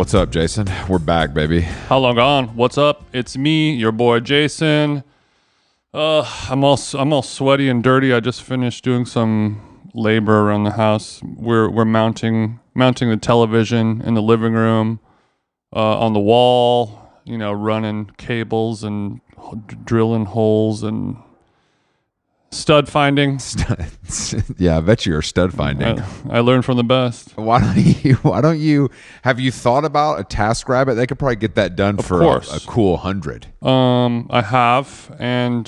What's up, Jason? We're back, baby. How long gone? What's up? It's me, your boy Jason. Uh, I'm all I'm all sweaty and dirty. I just finished doing some labor around the house. We're we're mounting mounting the television in the living room, uh, on the wall. You know, running cables and drilling holes and stud finding. yeah, I bet you are stud finding. I, I learned from the best. Why don't you? Why don't you? Have you thought about a TaskRabbit? They could probably get that done for a, a cool hundred. Um, I have, and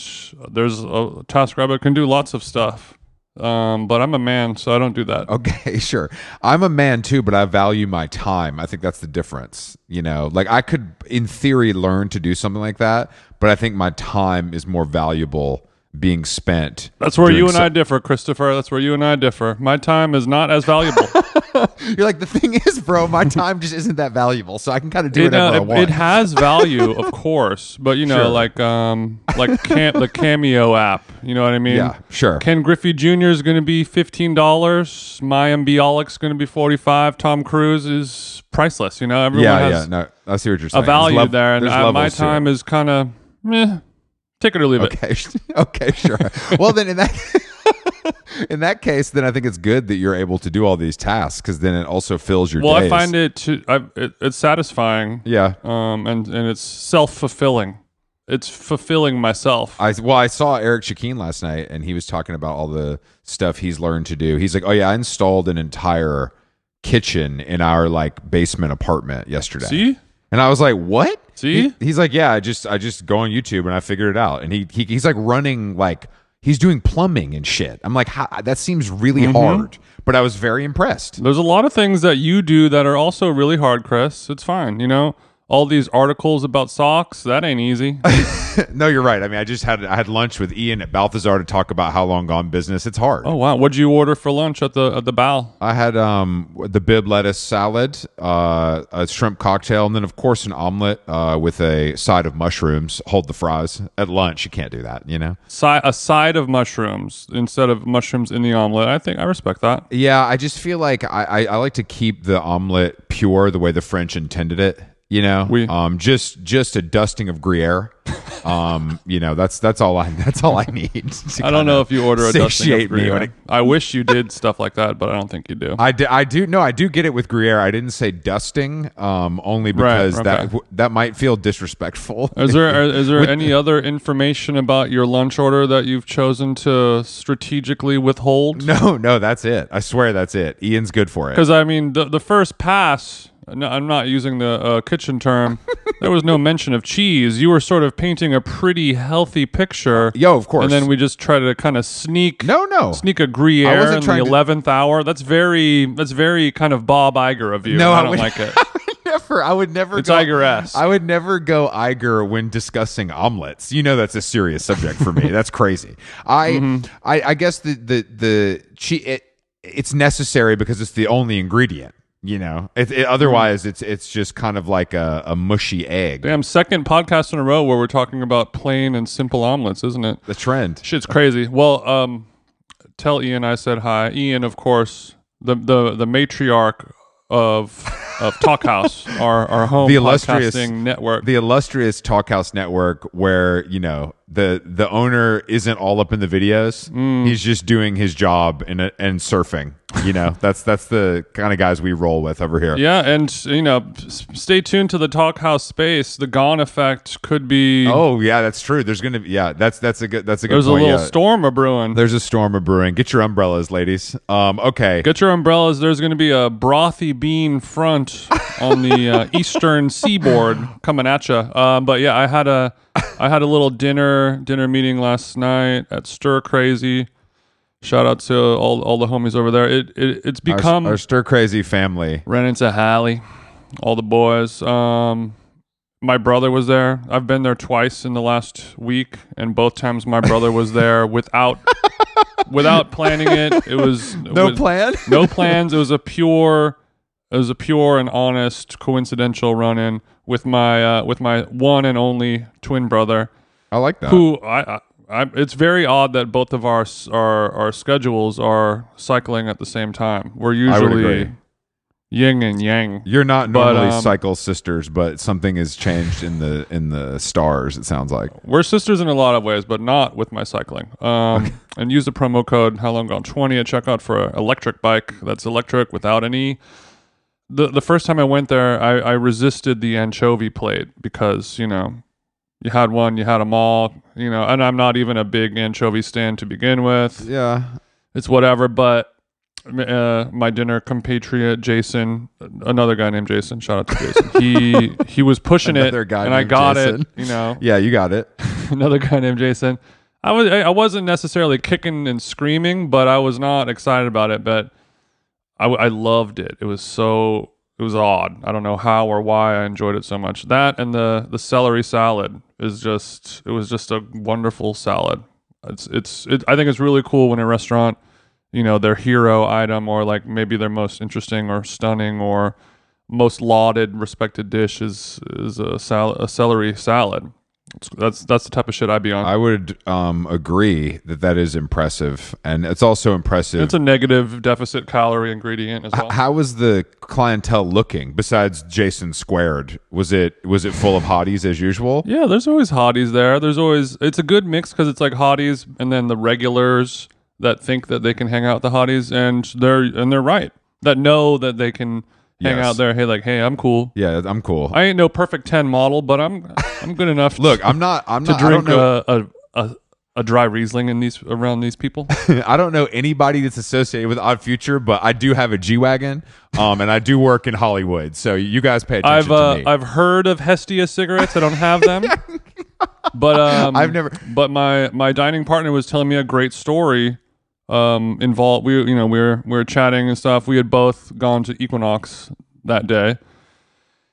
there's a TaskRabbit can do lots of stuff. Um, but I'm a man, so I don't do that. Okay, sure. I'm a man too, but I value my time. I think that's the difference. You know, like I could, in theory, learn to do something like that, but I think my time is more valuable being spent. That's where you and so- I differ, Christopher. That's where you and I differ. My time is not as valuable. You're like the thing is, bro. My time just isn't that valuable, so I can kind of do it, whatever uh, I want. it has value, of course, but you know, Sure. like um, like cam- the Cameo app. You know what I mean? Yeah, sure. Ken Griffey Jr. is going to be fifteen dollars. Mayim Bialik's going to be forty five. Tom Cruise is priceless. You know, everyone yeah, has yeah. No, I see what you're saying. There's value lev- there, and I, my levels to it. time is kind of meh. Take it or leave it. Okay, okay, sure. well, then in that in that case, then I think it's good that you're able to do all these tasks because then it also fills your Well, days. I find it to I, it, it's satisfying. Yeah. Um, and and it's self fulfilling. It's fulfilling myself. I well, I saw Eric Shakeen last night, and he was talking about all the stuff he's learned to do. He's like, "Oh yeah, I installed an entire kitchen in our like basement apartment yesterday." See, And I was like, "What?" See? He- he's like, "Yeah, I just I just go on YouTube and I figured it out." And he, he he's like running like he's doing plumbing and shit. I'm like, How, that seems really Mm-hmm. hard, but I was very impressed. there's a lot of things that you do that are also really hard, Chris. It's fine. You know, all these articles about socks that ain't easy. no, you're right. I mean, I just had I had lunch with Ian at Balthazar to talk about how long gone business. It's hard. oh wow, what'd you order for lunch at the at the Bow? I had um the bib lettuce salad, uh, a shrimp cocktail, and then of course an omelet uh, with a side of mushrooms. Hold the fries at lunch. You can't do that, you know. A side of mushrooms instead of mushrooms in the omelet. I think I respect that. Yeah, I just feel like I, I, I like to keep the omelet pure the way the French intended it. You know, Oui. um, just just a dusting of Gruyere. Um, you know, that's that's all I that's all I need. I don't know if you order a dusting of Gruyere. it I wish you did stuff like that, but I don't think you do. I do, I do no, I do get it with Gruyere. I didn't say dusting, um, only Right, because that okay. that might feel disrespectful. Is there is there any other information about your lunch order that you've chosen to strategically withhold? no, no, that's it. I swear that's it. Ian's good for it. Because I mean, the the first pass. No, I'm not using the uh, kitchen term. there was no mention of cheese. You were sort of painting a pretty healthy picture. Yo, of course. And then we just try to kind of sneak. No, no. Sneak a Gruyere wasn't in the to- eleventh hour. That's very. That's very kind of Bob Iger of you. No, I I don't would- like it. never. I would never. It's go, Iger-esque. I would never go Iger when discussing omelets. You know, that's a serious subject for me. That's crazy. I, Mm-hmm. I, I guess the the the che- it, it's necessary because it's the only ingredient. You know, it, it, otherwise it's it's just kind of like a, a mushy egg. Damn, second podcast in a row where we're talking about plain and simple omelets, isn't it? The trend. Shit's crazy. Well, um, tell Ian I said hi. Ian, of course, the the the matriarch of of Talkhouse, our our home The illustrious- network. the illustrious Talkhouse Network, where you know the the owner isn't all up in the videos. Mm. He's just doing his job and and surfing. You know, that's that's the kind of guys we roll with over here. Yeah, and you know, stay tuned to the Talkhouse space. The Gone effect could be. Oh yeah, that's true. There's gonna be yeah, that's that's a good that's a good there's a little yeah. storm a brewing. There's a storm a brewing. Get your umbrellas, ladies. Um, okay. Get your umbrellas. There's going to be a brothy bean front on the uh, eastern seaboard coming at you. Um, but yeah, I had a I had a little dinner dinner meeting last night at Stir Crazy. Shout out to all all the homies over there. It, it it's Our, become our stir crazy family. ran into Hallie, all the boys. Um, my brother was there. I've been there twice in the last week, and both times my brother was there without without planning it. It was No with- plan. no plans. It was a pure, it was a pure and honest coincidental run in with my uh, with my one and only twin brother, I like that. who I. I I, it's very odd that both of our our our schedules are cycling at the same time. We're usually yin and yang. You're not But, normally um, cycle sisters, but something has changed in the in the stars. It sounds like. We're sisters in a lot of ways, but not with my cycling. Um, and use the promo code How Long Gone twenty at checkout for an electric bike that's electric without any. The the first time I went there, I, I resisted the anchovy plate because you know you had one, you had them all, you know, and I'm not even a big anchovy stand to begin with. Yeah. It's whatever, but. Uh, my dinner compatriot Jason, another guy named Jason. Shout out to Jason. He he was pushing Another it, and I got Jason. it. You know, Yeah, you got it. another guy named Jason. I was I wasn't necessarily kicking and screaming, but I was not excited about it. But I, I loved it. It was so it was odd. I don't know how or why I enjoyed it so much. That and the the celery salad is just it was just a wonderful salad. It's it's it, I think it's really cool when a restaurant, you know, their hero item or like maybe their most interesting or stunning or most lauded respected dish is is a sal- a celery salad. That's that's the type of shit I'd be on. I would um, agree that that is impressive, and it's also impressive. it's a negative deficit calorie ingredient as well. How was the clientele looking besides Jason squared? Was it was it full of hotties as usual? Yeah, there's always hotties there. There's always it's a good mix because it's like hotties and then the regulars that think that they can hang out with the hotties and they're and they're right that know that they can hang Yes. out there. Hey, like hey, I'm cool. Yeah, I'm cool. I ain't no perfect ten model, but I'm I'm good enough. Look, I'm not. I'm to not. I don't drink know. a, a a a dry Riesling in these around these people. I don't know anybody that's associated with Odd Future, but I do have a G wagon, um, and I do work in Hollywood. So you guys pay I've attention uh, to me. I've heard of Hestia cigarettes. I don't have them, but um, I've never- But my my dining partner was telling me a great story. Um, involved we you know we were we were chatting and stuff. We had both gone to Equinox that day.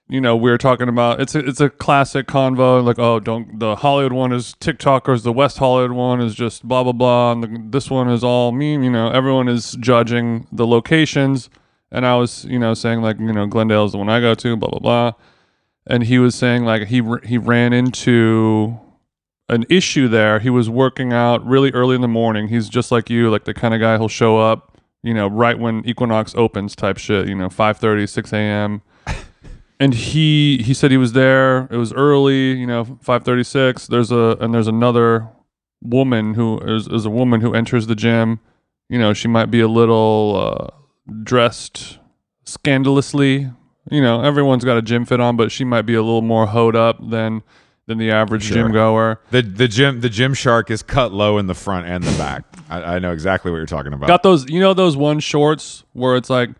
You know, we were talking about it's a it's a classic convo. Like, oh, don't the Hollywood one is TikTokers, the West Hollywood one is just blah blah blah, and the, this one is all meme. You know, everyone is judging the locations. And I was, you know, saying like, you know, Glendale is the one I go to, blah blah blah and he was saying like he he ran into an issue there. He was working out really early in the morning. He's just like you, like the kind of guy who'll show up, you know, right when Equinox opens type shit, you know, 5:30, 6 a.m. and he he said he was there. It was early, you know, 5:36. There's a and there's another woman who is, is a woman who enters the gym. You know, she might be a little uh, dressed scandalously. You know, everyone's got a gym fit on, but she might be a little more hoed up than than the average Sure. gym goer. the the gym the Gymshark is cut low in the front and the back. I, I know exactly what you're talking about. Got those, you know, those one shorts where it's like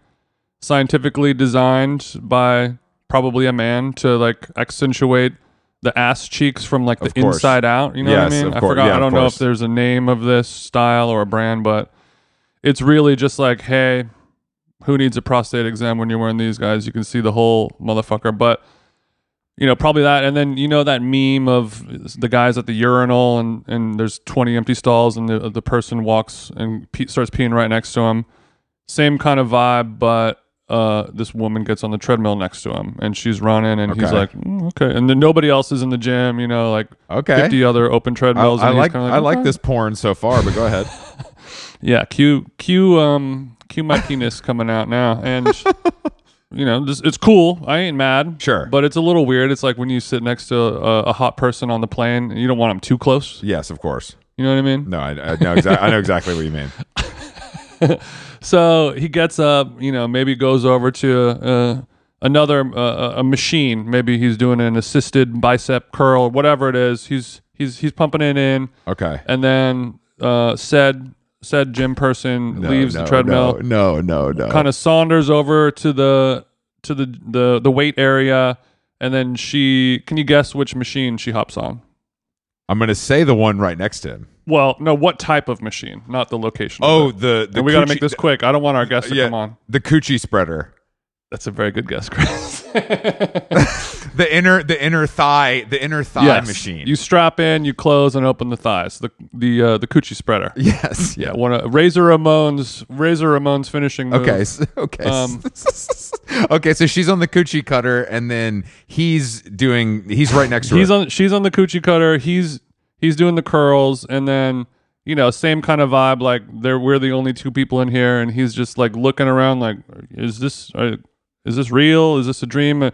scientifically designed by probably a man to like accentuate the ass cheeks from like the inside out. You know Yes, what I mean? I forgot. Yeah, I don't know if there's a name of this style or a brand, but it's really just like, hey, who needs a prostate exam when you're wearing these guys? You can see the whole motherfucker, but you know, probably that. And then you know that meme of the guys at the urinal, and and there's 20 empty stalls, and the the person walks and pe- starts peeing right next to him. Same kind of vibe, but uh, this woman gets on the treadmill next to him, and she's running, and he's Okay. like, "Mm, okay. And then nobody else is in the gym, you know, like Okay. 50 other open I, treadmills. I and he's like, kinda I like "Okay." this porn so far, but go ahead. Yeah, cue cue um cue my penis coming out now, and you know this, it's cool. I ain't mad. Sure. but it's a little weird. It's like when you sit next to a, a hot person on the plane, and you don't want them too close. yes, of course. You know what I mean? No, I, I know exactly. I know exactly what you mean. so he gets up, you know, maybe goes over to uh, another uh, a machine. Maybe he's doing an assisted bicep curl, whatever it is. He's he's he's pumping it in, Okay. and then uh, said said gym person leaves the treadmill, No, no, no. kind of saunders over to the to the the the weight area, and then she can you guess which machine she hops on? I'm gonna say the one right next to him. Well, no, what type of machine, not the location. Oh, the the and we got to make this quick. I don't want our guests to yeah, come on. the coochie spreader. That's a very good guess, Chris. The inner the inner thigh the inner thigh Yes. machine. You strap in, you close, and open the thighs. The the uh, the coochie spreader. yes. Yeah, one of Razor Ramon's Razor Ramon's finishing move. Okay. So, okay. Um, okay. So she's on the coochie cutter, and then he's doing. He's right next to He's her. on. She's on the coochie cutter. He's he's doing the curls, and then you know, same kind of vibe. Like they're we're the only two people in here, and he's just like looking around, like, is this uh, is this real? Is this a dream? Uh,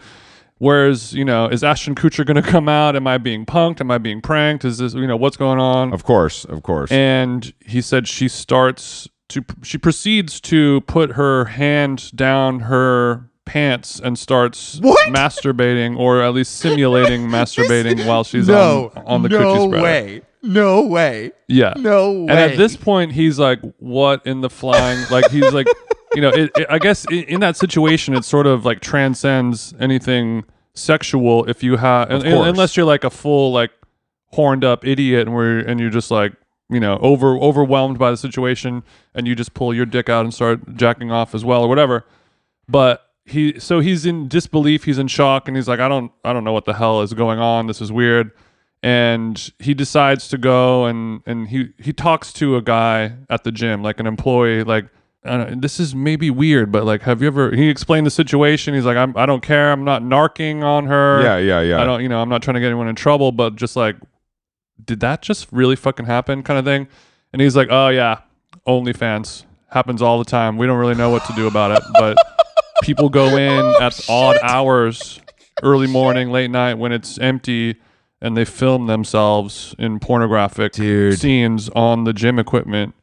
Whereas, you know, is Ashton Kutcher going to come out? Am I being punked? Am I being pranked? Is this, you know, what's going on? Of course. Of course. and he said she starts to she proceeds to put her hand down her pants and starts What? masturbating or at least simulating masturbating while she's no. on, on the no coochie spreader. way. No way. Yeah. No way. And at this point he's like what in the flying like he's like you know it, it- I guess in, in that situation it sort of like transcends anything sexual if you have unless you're like a full like horned up idiot and we're and you're just like you know over overwhelmed by the situation and you just pull your dick out and start jacking off as well or whatever. But he so he's in disbelief he's in shock and he's like i don't i don't know what the hell is going on this is weird. And he decides to go and and he he talks to a guy at the gym like an employee like this is maybe weird but like have you ever he explained the situation he's like I'm, i don't care i'm not narking on her Yeah. Yeah. Yeah. I don't, you know, I'm not trying to get anyone in trouble, but just like, did that just really fucking happen kind of thing? And he's like, oh, yeah, OnlyFans happens all the time. We don't really know what to do about it, but people go in oh, at odd hours, early morning, late night when it's empty, and they film themselves in pornographic Dude. scenes on the gym equipment.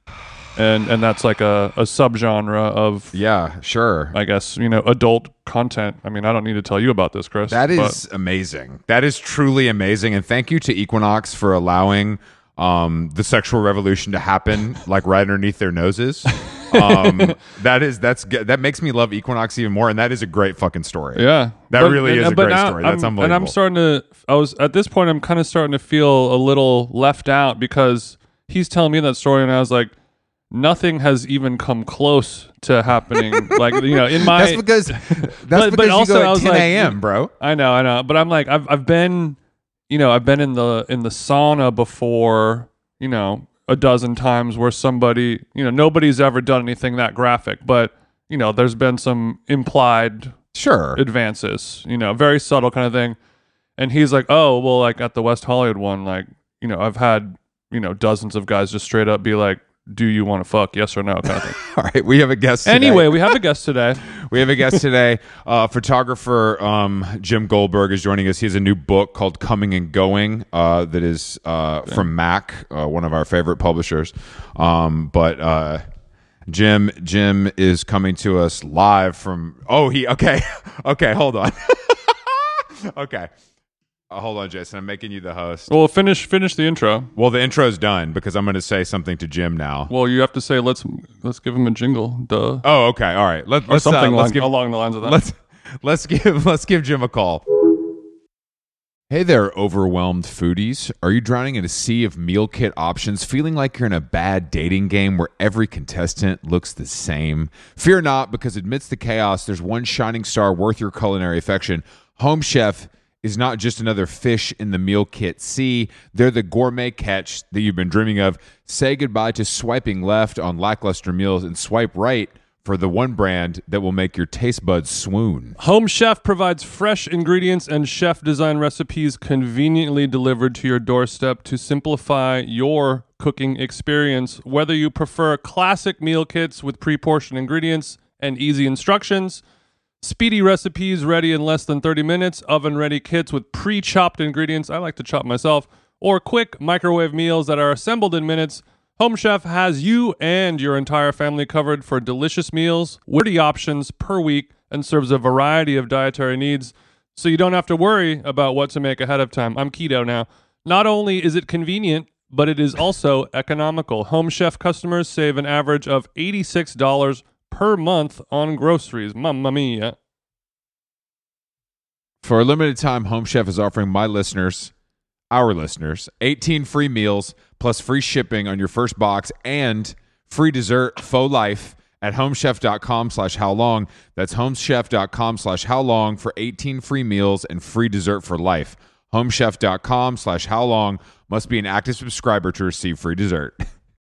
And, and that's like a, a subgenre of Yeah. Sure. I guess you know adult content. I mean, I don't need to tell you about this, Chris. that is but- amazing. That is truly amazing. And thank you to Equinox for allowing um, the sexual revolution to happen like right underneath their noses. Um, that is that's that makes me love Equinox even more, and that is a great fucking story. Yeah, That really is a great story. That's I'm- And I'm starting to. I was at this point. I'm kind of starting to feel a little left out because he's telling me that story, and I was like, nothing has even come close to happening. like you know, in my That's because that's but because you also go I at was 10 like- a.m., bro. I know, I know, but I'm like, I've I've been, you know, I've been in the in the sauna before, you know, a dozen times where somebody, you know, nobody's ever done anything that graphic, but you know, there's been some implied Sure. advances, you know, very subtle kind of thing. And he's like, oh, well, like at the West Hollywood one, like, you know, I've had, you know, dozens of guys just straight up be like, do you want to fuck? Yes or no? Kind of thing. All right, we have a guest. Today. anyway, we have a guest today. We have a guest today. Uh, photographer um, Jim Goldberg is joining us. He has a new book called Coming and Going uh, that is uh, from Mack, uh, one of our favorite publishers. Um, but uh, Jim Jim is coming to us live from. Oh, he okay, okay. Hold on. okay, hold on, Jason. I'm making you the host. Well, finish finish the intro. Well, the intro's done because I'm going to say something to Jim now. Well, you have to say let's let's give him a jingle, duh, Oh, okay. All right. Let, or let's something uh, let's along, give along the lines of that. let's let's give let's give Jim a call. Hey there, overwhelmed foodies. Are you drowning in a sea of meal kit options, feeling like you're in a bad dating game where every contestant looks the same? Fear not, because amidst the chaos, there's one shining star worth your culinary affection. Home Chef is not just another fish in the meal kit sea. They're the gourmet catch that you've been dreaming of. Say goodbye to swiping left on lackluster meals and swipe right for the one brand that will make your taste buds swoon. Home Chef provides fresh ingredients and chef design recipes conveniently delivered to your doorstep to simplify your cooking experience. Whether you prefer classic meal kits with pre portioned ingredients and easy instructions, speedy recipes ready in less than 30 minutes, oven ready kits with pre chopped ingredients, I like to chop myself, or quick microwave meals that are assembled in minutes. Home Chef has you and your entire family covered for delicious meals, witty options per week, and serves a variety of dietary needs so you don't have to worry about what to make ahead of time. I'm keto now. Not only is it convenient, but it is also economical. Home Chef customers save an average of $86 per month on groceries. Mamma mia. For a limited time, Home Chef is offering my listeners, our listeners, 18 free meals plus free shipping on your first box and free dessert faux life at homechef.com slash how long. That's homechef.com slash how long for 18 free meals and free dessert for life. Homechef.com slash how long must be an active subscriber to receive free dessert.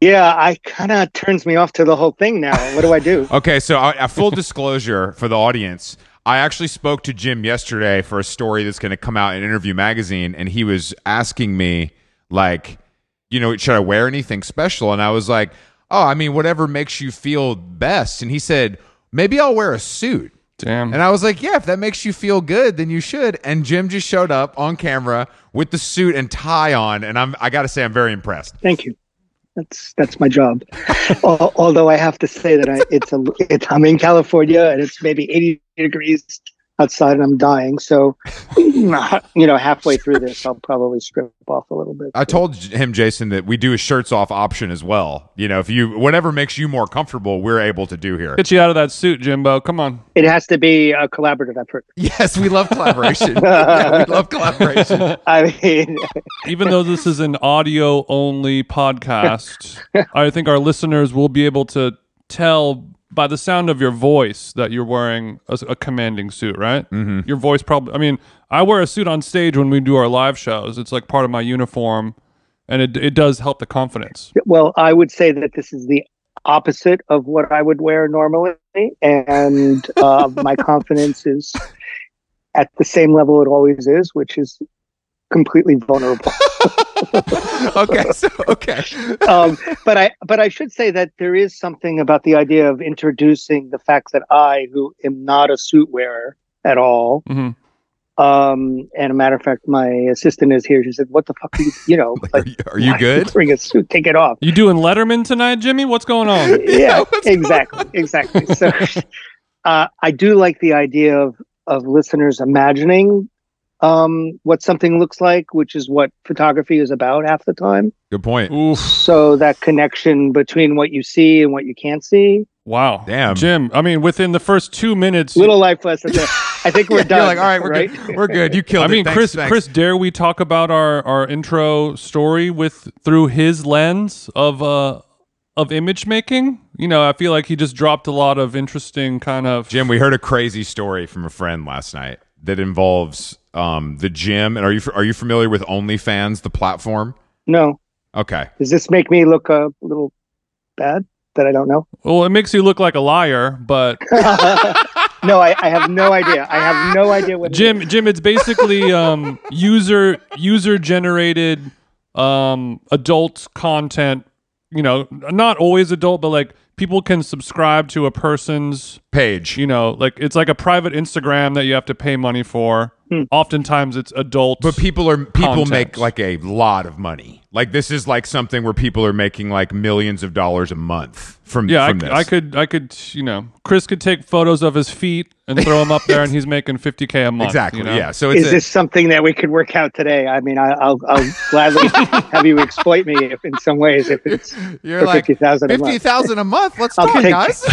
Yeah, I kind of turns me off to the whole thing now. What do I do? Okay, so uh, a full disclosure for the audience. I actually spoke to Jim yesterday for a story that's going to come out in Interview Magazine, and he was asking me, like, you know, should I wear anything special? And I was like, oh, I mean, whatever makes you feel best. And he said, maybe I'll wear a suit. Damn. And I was like, yeah, if that makes you feel good, then you should. And Jim just showed up on camera with the suit and tie on, and I'm I got to say, I'm very impressed. Thank you. That's that's my job. Although I have to say that I, it's a it's, I'm in California and it's maybe 80 degrees outside and I'm dying. So, you know, halfway through this, I'll probably strip off a little bit. I told him, Jason, that we do a shirts off option as well. You know, if you whatever makes you more comfortable, we're able to do here. Get you out of that suit, Jimbo. Come on. It has to be a collaborative effort. Yes, we love collaboration. yeah, we love collaboration. I mean, Even though this is an audio only podcast, I think our listeners will be able to tell by the sound of your voice that you're wearing a, a commanding suit, right? Mm-hmm. Your voice probably, I mean, I wear a suit on stage when we do our live shows. It's like part of my uniform and it, it does help the confidence. well, I would say that this is the opposite of what I would wear normally, and uh, my confidence is at the same level it always is, which is completely vulnerable. okay, so okay. um, but I but I should say that there is something about the idea of introducing the fact that I, who am not a suit wearer at all, Mhm. um, and a matter of fact, my assistant is here. She said, "What the fuck are you? You know, Are you, are you why good? Wearing a suit, take it off." You doing Letterman tonight, Jimmy? What's going on? yeah, what's exactly, exactly. So, uh, I do like the idea of of listeners imagining um, what something looks like, which is what photography is about half the time. Good point. Oof. So that connection between what you see and what you can't see. Wow. Damn. Jim, I mean, within the first two minutes, Little life lesson. there. I think we're You're done. like, all right, we're good. We're good. You killed me. I it. mean, Thanks, Chris, thanks. Chris, dare we talk about our, our intro story with through his lens of uh of image making? You know, I feel like he just dropped a lot of interesting kind of Jim, we heard a crazy story from a friend last night that involves um, the gym. And are you are you familiar with OnlyFans, the platform? No. Okay. Does this make me look a little bad that I don't know? Well, it makes you look like a liar, but no, I, I have no idea. I have no idea what. Jim, is. Jim, it's basically um, user user generated um, adult content. You know, not always adult, but like people can subscribe to a person's. Page. You know, like it's like a private Instagram that you have to pay money for. Hmm. oftentimes it's adult. But people are people Content. make like a lot of money. Like this is like something where people are making like millions of dollars a month from yeah, I, from this. I could, I could, you know, Chris could take photos of his feet and throw them up there, and he's making 50k a month. exactly. you know? Yeah. So it's Is a- this something that we could work out today? I mean, I, I'll I'll gladly have you exploit me if in some ways if it's you're for like fifty thousand a month. fifty thousand a month. Let's I'll talk, take- guys.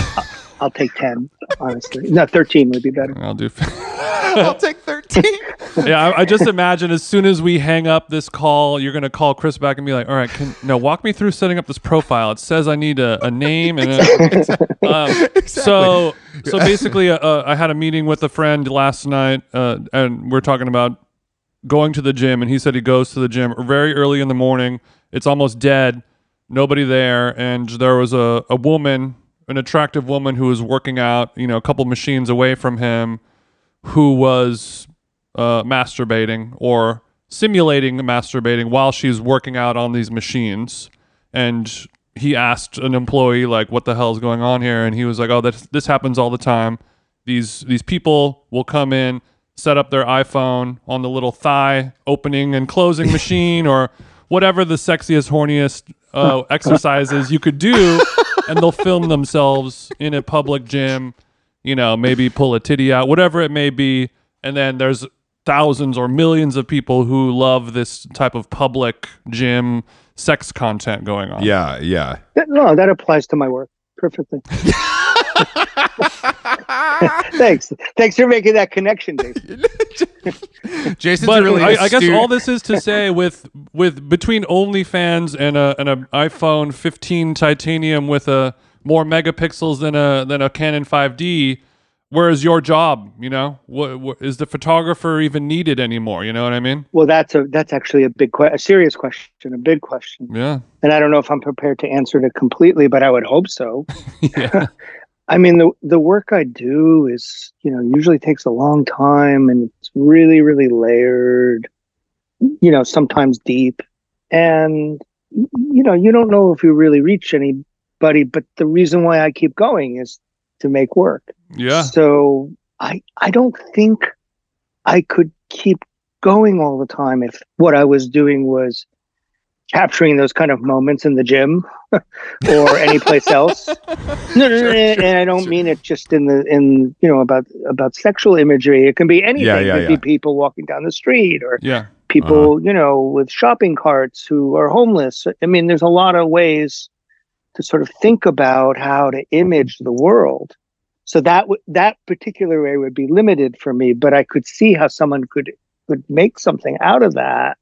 I'll take ten, honestly. No, thirteen would be better. I'll do. I'll take thirteen. yeah, I, I just imagine as soon as we hang up this call, you're gonna call Chris back and be like, "All right, can no walk me through setting up this profile. It says I need a, a name and a, um, so so basically, uh, uh, I had a meeting with a friend last night, uh, and we're talking about going to the gym, and he said he goes to the gym very early in the morning. It's almost dead, nobody there, and there was a, a woman, an attractive woman who was working out, you know, a couple machines away from him, who was uh, masturbating or simulating masturbating while she's working out on these machines. And he asked an employee like, "What the hell is going on here?" And he was like, "Oh, this this happens all the time. These these people will come in, set up their iPhone on the little thigh opening and closing machine, or whatever the sexiest, horniest uh, exercises you could do, and they'll film themselves in a public gym. You know, maybe pull a titty out, whatever it may be, and then there's thousands or millions of people who love this type of public gym sex content going on. yeah. Yeah. That- No, that applies to my work perfectly. Thanks. Thanks for making that connection, Jason. Jason's But really I, I guess all this is to say, with with between OnlyFans and a and an iPhone 15 titanium with a more megapixels than a than a Canon 5D, where is your job? You know, what, what is the photographer even needed anymore? You know what I mean? Well, that's a that's actually a big que- a serious question, a big question. Yeah, And I don't know if I'm prepared to answer it completely, but I would hope so. yeah, I mean, the the work I do is, you know, usually takes a long time and it's really, really layered, you know, sometimes deep. And, you know, you don't know if you really reach anybody, but the reason why I keep going is to make work. Yeah. So I I don't think I could keep going all the time if what I was doing was capturing those kind of moments in the gym or any place else. No, no, no, and and I don't mean it just in the in you know about about sexual imagery. It can be anything. Yeah, yeah, it could yeah. be people walking down the street or Yeah, people uh-huh. you know with shopping carts who are homeless. I mean, there's a lot of ways to sort of think about how to image the world. So that w- that particular way would be limited for me, but I could see how someone could could make something out of that.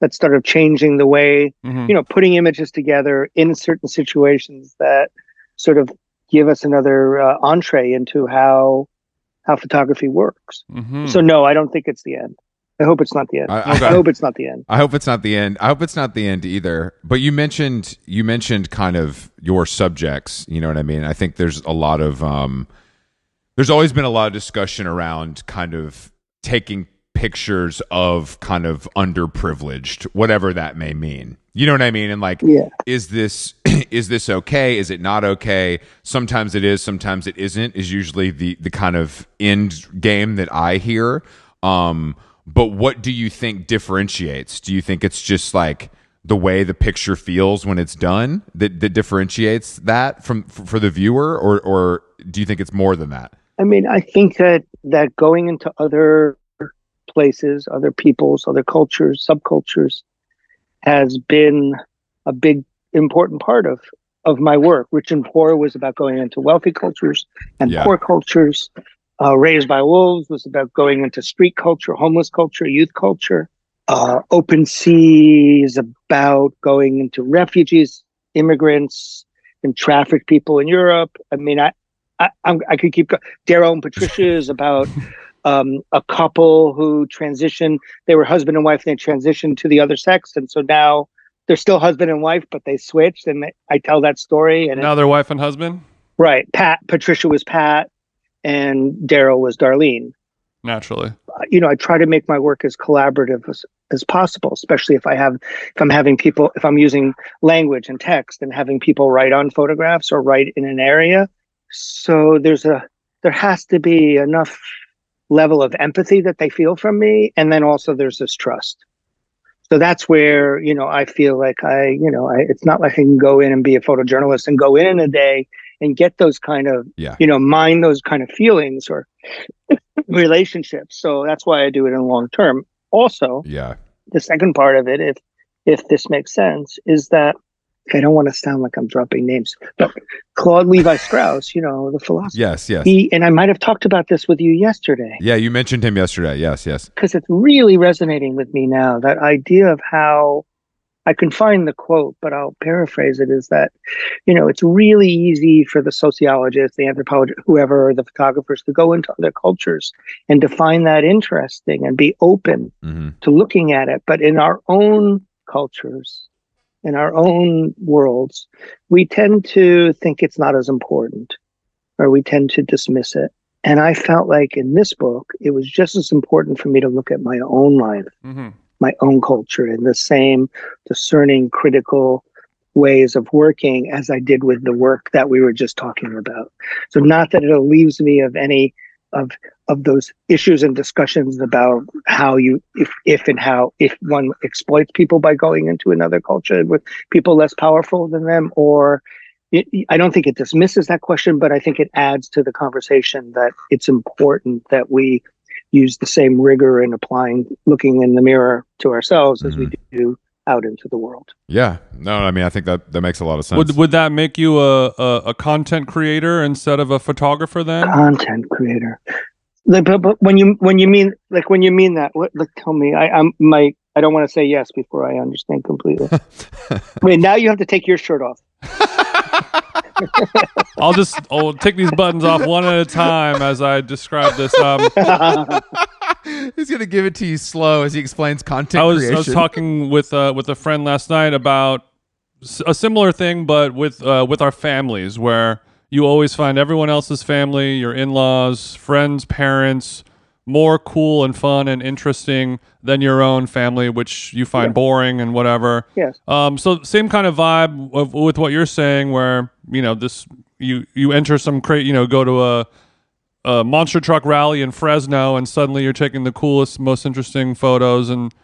That started changing the way Mhm. you know putting images together in certain situations that sort of give us another uh, entree into how how photography works. Mhm. So no, I don't think it's the end. I hope it's not the end. I- I, I- hope it's not the end. I hope it's not the end. I hope it's not the end either. But you mentioned you mentioned kind of your subjects. You know what I mean? I think there's a lot of um, there's always been a lot of discussion around kind of taking pictures of kind of underprivileged, whatever that may mean. You know what I mean? And like, Yeah. is this is this okay? Is it not okay? Sometimes it is, sometimes it isn't. Is usually the the kind of end game that I hear. Um, but what do you think differentiates? Do you think it's just like the way the picture feels when it's done that, that differentiates that from for, the viewer, or or do you think it's more than that? I mean, I think that that going into other places, other peoples, other cultures, subcultures, has been a big important part of of my work. Rich and Poor was about going into wealthy cultures and Yeah. poor cultures. Uh, Raised by Wolves was about going into street culture, homeless culture, youth culture. Uh, Open Sea is about going into refugees, immigrants, and trafficked people in Europe. I mean, I I, I'm, I could keep going. Daryl and Patricia is about um, a couple who transitioned. They were husband and wife, and they transitioned to the other sex, and so now they're still husband and wife, but they switched. And they, I tell that story. And it- now they're wife and husband. right, Pat Patricia was Pat, and Daryl was Darlene. Naturally, Uh, You know, I try to make my work as collaborative as, as possible, especially if I have if I'm having people if I'm using language and text and having people write on photographs or write in an area. So there's a there has to be enough level of empathy that they feel from me and then also there's this trust so that's where you know i feel like i you know I, it's not like i can go in and be a photojournalist and go in in a day and get those kind of Yeah. you know mine those kind of feelings or relationships so that's why i do it in long term also Yeah. the second part of it if if this makes sense is that i don't want to sound like i'm dropping names but claude levi strauss you know the philosopher Yes. Yes. he and i might have talked about this with you yesterday Yeah. You mentioned him yesterday. Yes. Yes. because it's really resonating with me now that idea of how i can find the quote but i'll paraphrase it is that you know it's really easy for the sociologists the anthropologists whoever the photographers to go into other cultures and to find that interesting and be open hmm to looking at it. But in our own cultures in our own worlds we tend to think it's not as important or we tend to dismiss it. And i felt like in this book it was just as important for me to look at my own life hmm my own culture in the same discerning critical ways of working as i did with the work that we were just talking about. So not that it leaves me of any of of those issues and discussions about how you if if and how if one exploits people by going into another culture with people less powerful than them or it, I don't think it dismisses that question, but I think it adds to the conversation that it's important that we use the same rigor in applying, looking in the mirror to ourselves as we mm-hmm. do out into the world. Yeah. No. I mean, I think that that makes a lot of sense. Would would that make you a, a a content creator instead of a photographer then? Content creator. Like, but, but when you when you mean like when you mean that, what? Like, tell me. I, I'm my. I don't want to say yes before I understand completely. Wait, now you have to take your shirt off. I'll just I'll take these buttons off one at a time as I describe this. Um, He's gonna give it to you slow as he explains content I was creation. I was talking with uh, with a friend last night about s- a similar thing, but with uh, with our families, where you always find everyone else's family, your in laws, friends, parents, more cool and fun and interesting than your own family, which you find boring and whatever. Yes. Um, so same kind of vibe of, with what you're saying, where you know this you you enter some crate, you know, go to a a monster truck rally in Fresno, and suddenly you're taking the coolest, most interesting photos, and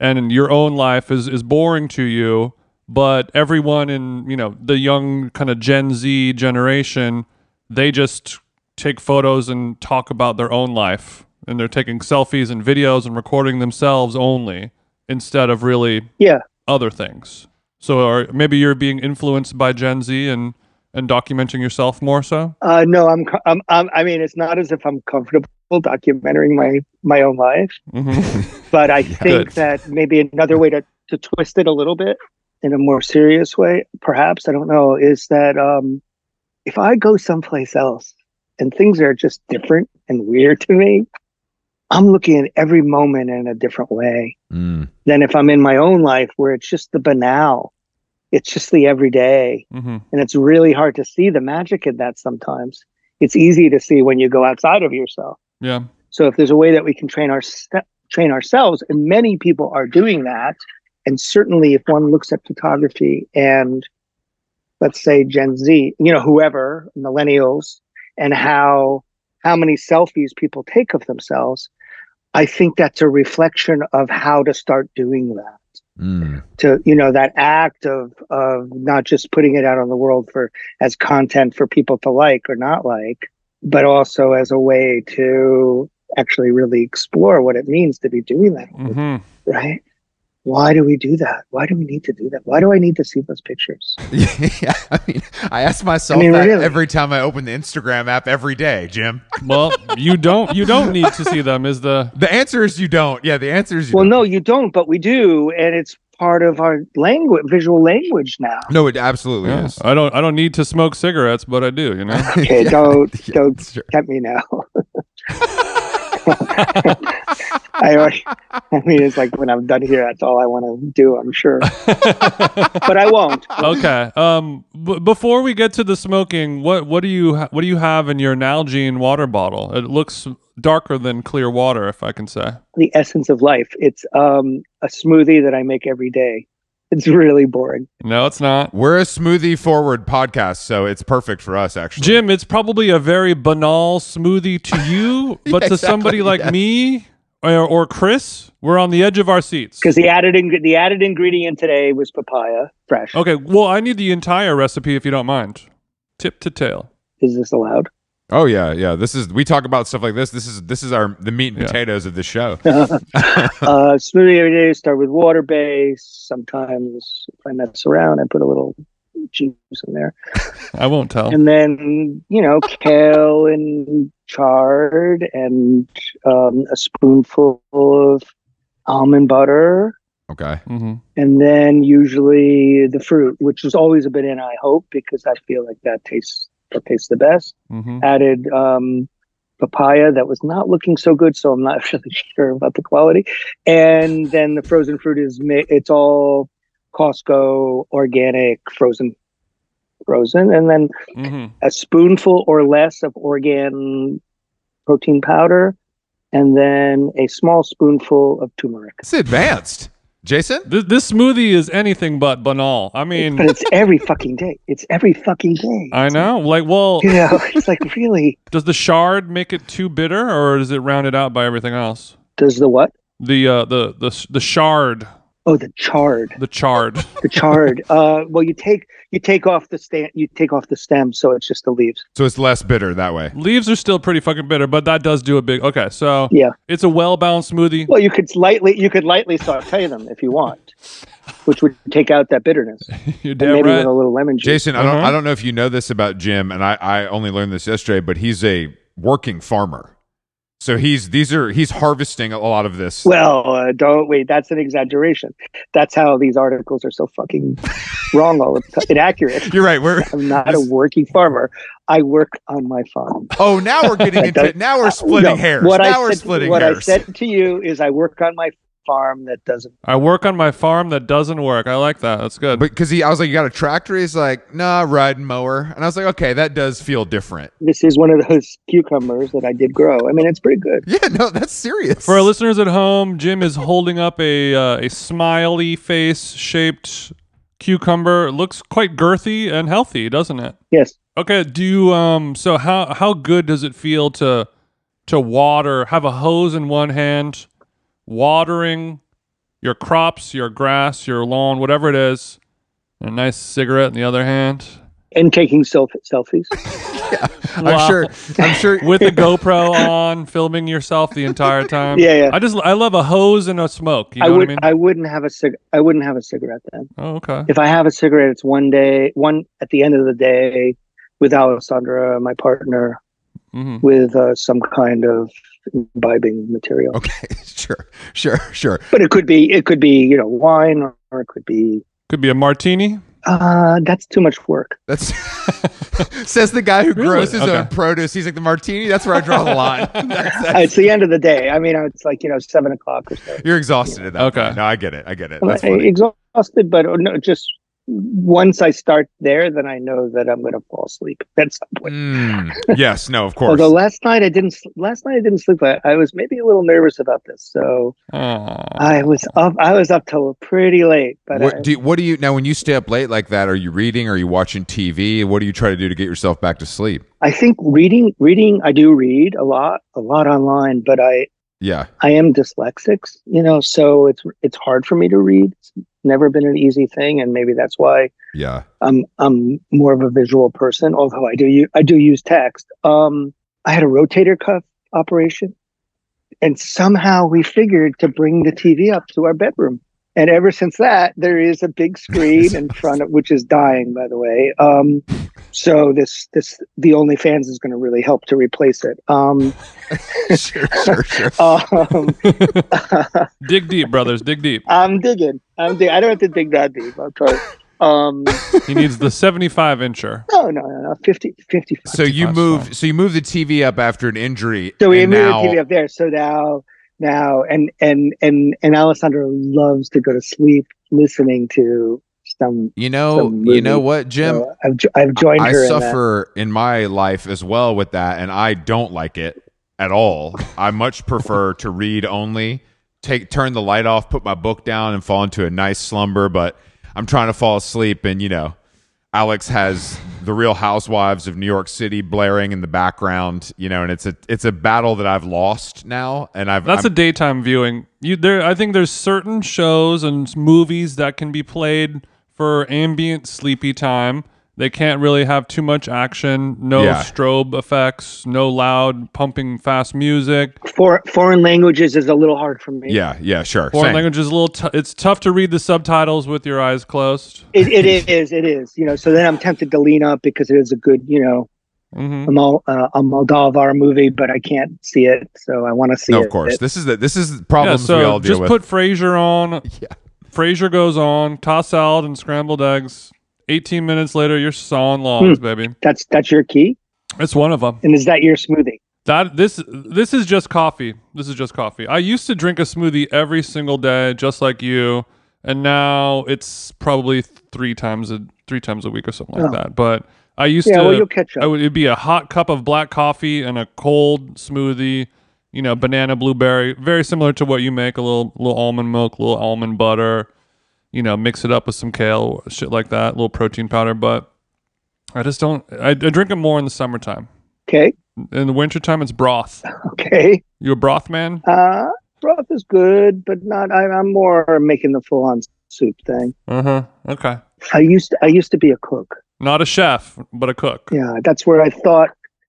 and your own life is is boring to you. But everyone in you know the young kind of Gen Z generation, they just take photos and talk about their own life, and they're taking selfies and videos and recording themselves only instead of really Yeah. other things. So, or maybe you're being influenced by Gen Z and and documenting yourself more so. Uh, no, I'm, I'm, I'm. I mean, it's not as if I'm comfortable documenting my my own life, hmm but I think Good. that maybe another way to to twist it a little bit in a more serious way, perhaps I don't know, is that um, if I go someplace else and things are just different and weird to me, I'm looking at every moment in a different way Mm. than if I'm in my own life where it's just the banal, it's just the everyday. hmm and it's really hard to see the magic in that sometimes it's easy to see when you go outside of yourself Yeah. so if there's a way that we can train our train ourselves and many people are doing that and certainly if one looks at photography and let's say gen z you know whoever millennials and how how many selfies people take of themselves i think that's a reflection of how to start doing that. Mm. to you know that act of of not just putting it out on the world for as content for people to like or not like but also as a way to actually really explore what it means to be doing that. Hmm right why do we do that why do we need to do that why do i need to see those pictures yeah, I mean, I ask myself I mean, that really. every time I open the Instagram app every day, Jim. Well, you don't you don't need to see them. Is the The answer is you don't. Yeah, the answer is you well don't. no you don't but we do and it's part of our language visual language now No, it absolutely yeah. is. I don't I don't need to smoke cigarettes, but I do. You know. okay Yeah, don't yeah, don't sure. tempt me now I already, I mean, it's like when I'm done here, that's all I want to do, I'm sure. but I won't. okay. Um. B- before we get to the smoking, what what do you ha- what do you have in your Nalgene water bottle? It looks darker than clear water, if I can say. The essence of life. It's um, a smoothie that I make every day. It's really boring. No, it's not. We're a smoothie forward podcast, so it's perfect for us actually. Jim, it's probably a very banal smoothie to you, but Yeah, to somebody exactly, like yeah. me or, or Chris, we're on the edge of our seats. Because the added ing- the added ingredient today was papaya, fresh. Okay, well, I need the entire recipe if you don't mind. Tip to tail. Is this allowed? Oh yeah, yeah. This is we talk about stuff like this. This is this is our the meat and Yeah. potatoes of the show. uh, smoothie every day. Start with water base. Sometimes if I mess around, I put a little juice in there, I won't tell. and then you know kale and chard and um, a spoonful of almond butter, Okay. Mm-hmm. and then usually the fruit, which is always a banana. I hope because I feel like that tastes that tastes the best. hmm added um, papaya that was not looking so good, so I'm not really sure about the quality. And then the frozen fruit is ma- it's all Costco organic frozen, frozen, and then mm-hmm. a spoonful or less of Orgain protein powder, and then a small spoonful of turmeric. It's advanced. Jason? This, this smoothie is anything but banal. I mean, But it's every fucking day. It's every fucking day. I know. Like, well, You know, it's like really. does the shard make it too bitter, or is it rounded out by everything else? Does the what? The uh, the the the shard, Oh, the chard. the chard. the chard. uh, well, you take you take off the stem. You take off the stem, so it's just the leaves. So it's less bitter that way. Leaves are still pretty fucking bitter, but that does do a big. Okay, so Yeah. it's a well balanced smoothie. Well, you could lightly you could lightly saute them if you want, which would take out that bitterness. You're And damn maybe right. with a little lemon juice. Jason, I don't Uh-huh. I don't know if you know this about Jim, and I, I only learned this yesterday, but he's a working farmer. So he's these are he's harvesting a lot of this. Well, uh, don't wait. That's an exaggeration. That's how these articles are so fucking wrong all the time. Inaccurate. You're right. We're I'm not a working farmer. I work on my farm. oh now we're getting into it. now we're splitting No, hairs. What now I we're said, splitting what hairs. I said to you is I work on my farm that doesn't. I work on my farm that doesn't work. I like that. That's good. But because he, I was like, you got a tractor? He's like, nah, riding mower. And I was like, okay, that does feel different. This is one of those cucumbers that I did grow. I mean, it's pretty good. Yeah, no, that's serious. For our listeners at home, Jim is holding up a uh, a smiley face shaped cucumber. It looks quite girthy and healthy, doesn't it? Yes. Okay. Do you um? So how how good does it feel to to water? Have a hose in one hand, watering your crops, your grass, your lawn, whatever it is, and a nice cigarette in the other hand. And taking self- selfies. I'm Wow. sure. I'm sure. with a GoPro on, filming yourself the entire time. Yeah, yeah. I just I love a hose and a smoke. You know I what would. I mean? I wouldn't have a cig. I wouldn't have a cigarette then. oh, okay. If I have a cigarette, it's one day, one at the end of the day, with Alessandra, my partner, hmm with uh, some kind of imbibing material. Okay, sure, sure, sure. But it could be. It could be you know wine, or, or it could be. Could be a martini. Uh, that's too much work. That's says the guy who Really? grows his own produce. He's like the martini. That's where I draw the line. That's- that's- It's the end of the day. I mean, it's like you know seven o'clock or so. you're exhausted at that. Okay. point. No, I get it. I get it. That's funny. exhausted, but uh, no, just once I start there, then I know that I'm going to fall asleep at some point. Mm, yes. No. Of course. Although last night I didn't. Last night I didn't sleep. I, I was maybe a little nervous about this, so Aw. I was up. I was up till pretty late. But I, what do you, what do you now when you stay up late like that? Are you reading? Are you watching TV? What do you try to do to get yourself back to sleep? I think reading, reading. I do read a lot, a lot online, but I, Yeah. I am dyslexic. You know, so it's it's hard for me to read. It's never been an easy thing, and maybe that's why Yeah. I'm I'm more of a visual person. Although I do u- I do use text. Um, I had a rotator cuff operation, and somehow we figured to bring the TV up to our bedroom. And ever since that, there is a big screen in front of which is dying, by the way. Um, so this this the OnlyFans is going to really help to replace it. Um, sure. Sure. Sure. um, dig deep, brothers. Dig deep. I'm digging. I'm dig- I don't have to dig that deep. I'll try. Um, He needs the 75 incher. no, no, no, no. 50, 55. So you move. So you move the TV up after an injury. So we and moved now, the TV up there. So now, now, and and and and Alessandra loves to go to sleep listening to some. You know. some You know what, Jim? so I've I've joined I her. in suffer in, my life as well with that, and I don't like it at all. I much prefer to read only, take turn the light off, put my book down, and fall into a nice slumber. But I'm trying to fall asleep, and you know, Alex has the Real Housewives of New York City blaring in the background. You know, and it's a it's a battle that I've lost now, and I've That's I'm- a daytime viewing. You there I think there's certain shows and movies that can be played for ambient sleepy time. They can't really have too much action, no Yeah. strobe effects, no loud pumping fast music. For, foreign languages is a little hard for me. yeah yeah sure Foreign same. language is a little. T- it's tough to read the subtitles with your eyes closed. It, it is. It is. You know. So then I'm tempted to lean up because it is a good, you know, hmm a, Mol, uh, a Moldovar movie, but I can't see it, so I want to see No, it. of course. This is the this is Yeah, problems we all so deal just with. put Frasier on. Yeah. Frasier goes on. Toss salad and scrambled eggs. 18 minutes later, you're sawing logs, Hmm. baby. That's that's your key, It's one of them. and is that your smoothie? That this this is just coffee. This is just coffee. I used to drink a smoothie every single day, just like you, and now it's probably three times a three times a week or something like Oh. that. But I used Yeah, to. well, you'll catch up. I would, it'd be a hot cup of black coffee and a cold smoothie. You know, banana blueberry, very similar to what you make. A little little almond milk, a little almond butter. You know, mix it up with some kale, shit like that. A little protein powder, but I just don't. I, I drink it more in the summertime. Okay. In the wintertime, it's broth. Okay. You a broth man? Uh, broth is good, but not. I, I'm more making the full-on soup thing. Uh huh. Okay. I used to. I used to be a cook. Not a chef, but a cook. Yeah, that's where I thought.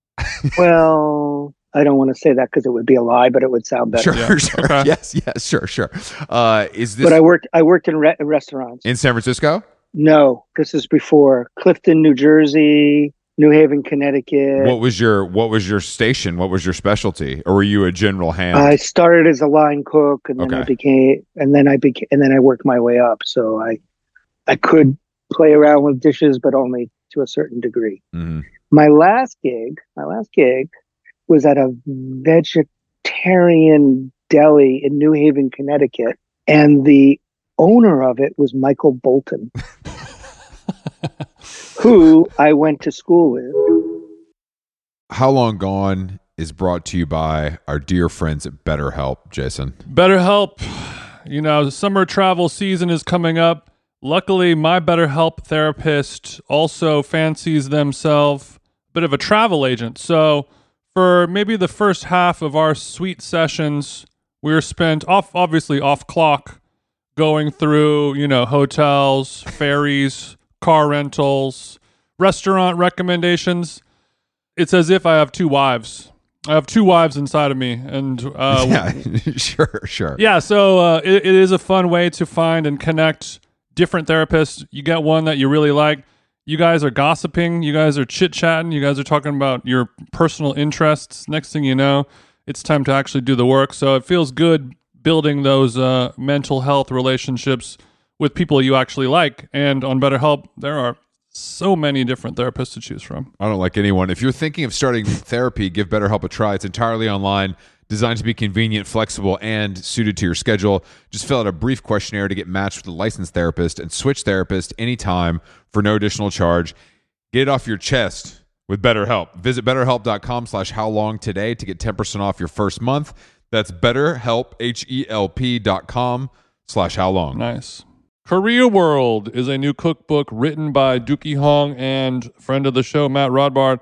well, I don't want to say that because it would be a lie, but it would sound better. Sure, Yeah. sure. Okay. Yes, yes, sure, sure. Uh, is this But I worked. I worked in re- restaurants. in San Francisco? No, this is before Clifton, New Jersey, New Haven, Connecticut. What was your What was your station? What was your specialty, or were you a general hand? I started as a line cook, and then I became, and then I became, and then I worked my way up. So I, I could play around with dishes, but only to a certain degree. Mhm. My last gig, my last gig, was at a vegetarian deli in New Haven, Connecticut, and the owner of it was Michael Bolton, who I went to school with. How long gone is brought to you by our dear friends at BetterHelp, Jason. BetterHelp. You know, the summer travel season is coming up. Luckily, my BetterHelp therapist also fancies themselves a bit of a travel agent. So, for maybe the first half of our sweet sessions, we were spent off, obviously off clock, going through, you know, hotels, ferries, car rentals, restaurant recommendations. It's as if I have two wives. I have two wives inside of me, and uh, yeah, sure, sure. yeah, so uh, it, it is a fun way to find and connect different therapists. You get one that you really like. You guys are gossiping. You guys are chit chatting. You guys are talking about your personal interests. Next thing you know, it's time to actually do the work. So it feels good building those uh, mental health relationships with people you actually like. And on BetterHelp, there are so many different therapists to choose from. I don't like anyone. If you're thinking of starting therapy, give BetterHelp a try. It's entirely online, designed to be convenient, flexible, and suited to your schedule. Just fill out a brief questionnaire to get matched with a licensed therapist and switch therapist anytime for no additional charge. Get it off your chest with BetterHelp. Visit betterhelp.com slash how long today to get 10% off your first month. That's betterhelp, H-E-L-P dot com slash how long. Nice. Korea World is a new cookbook written by Deuki Hong and friend of the show, Matt Rodbard,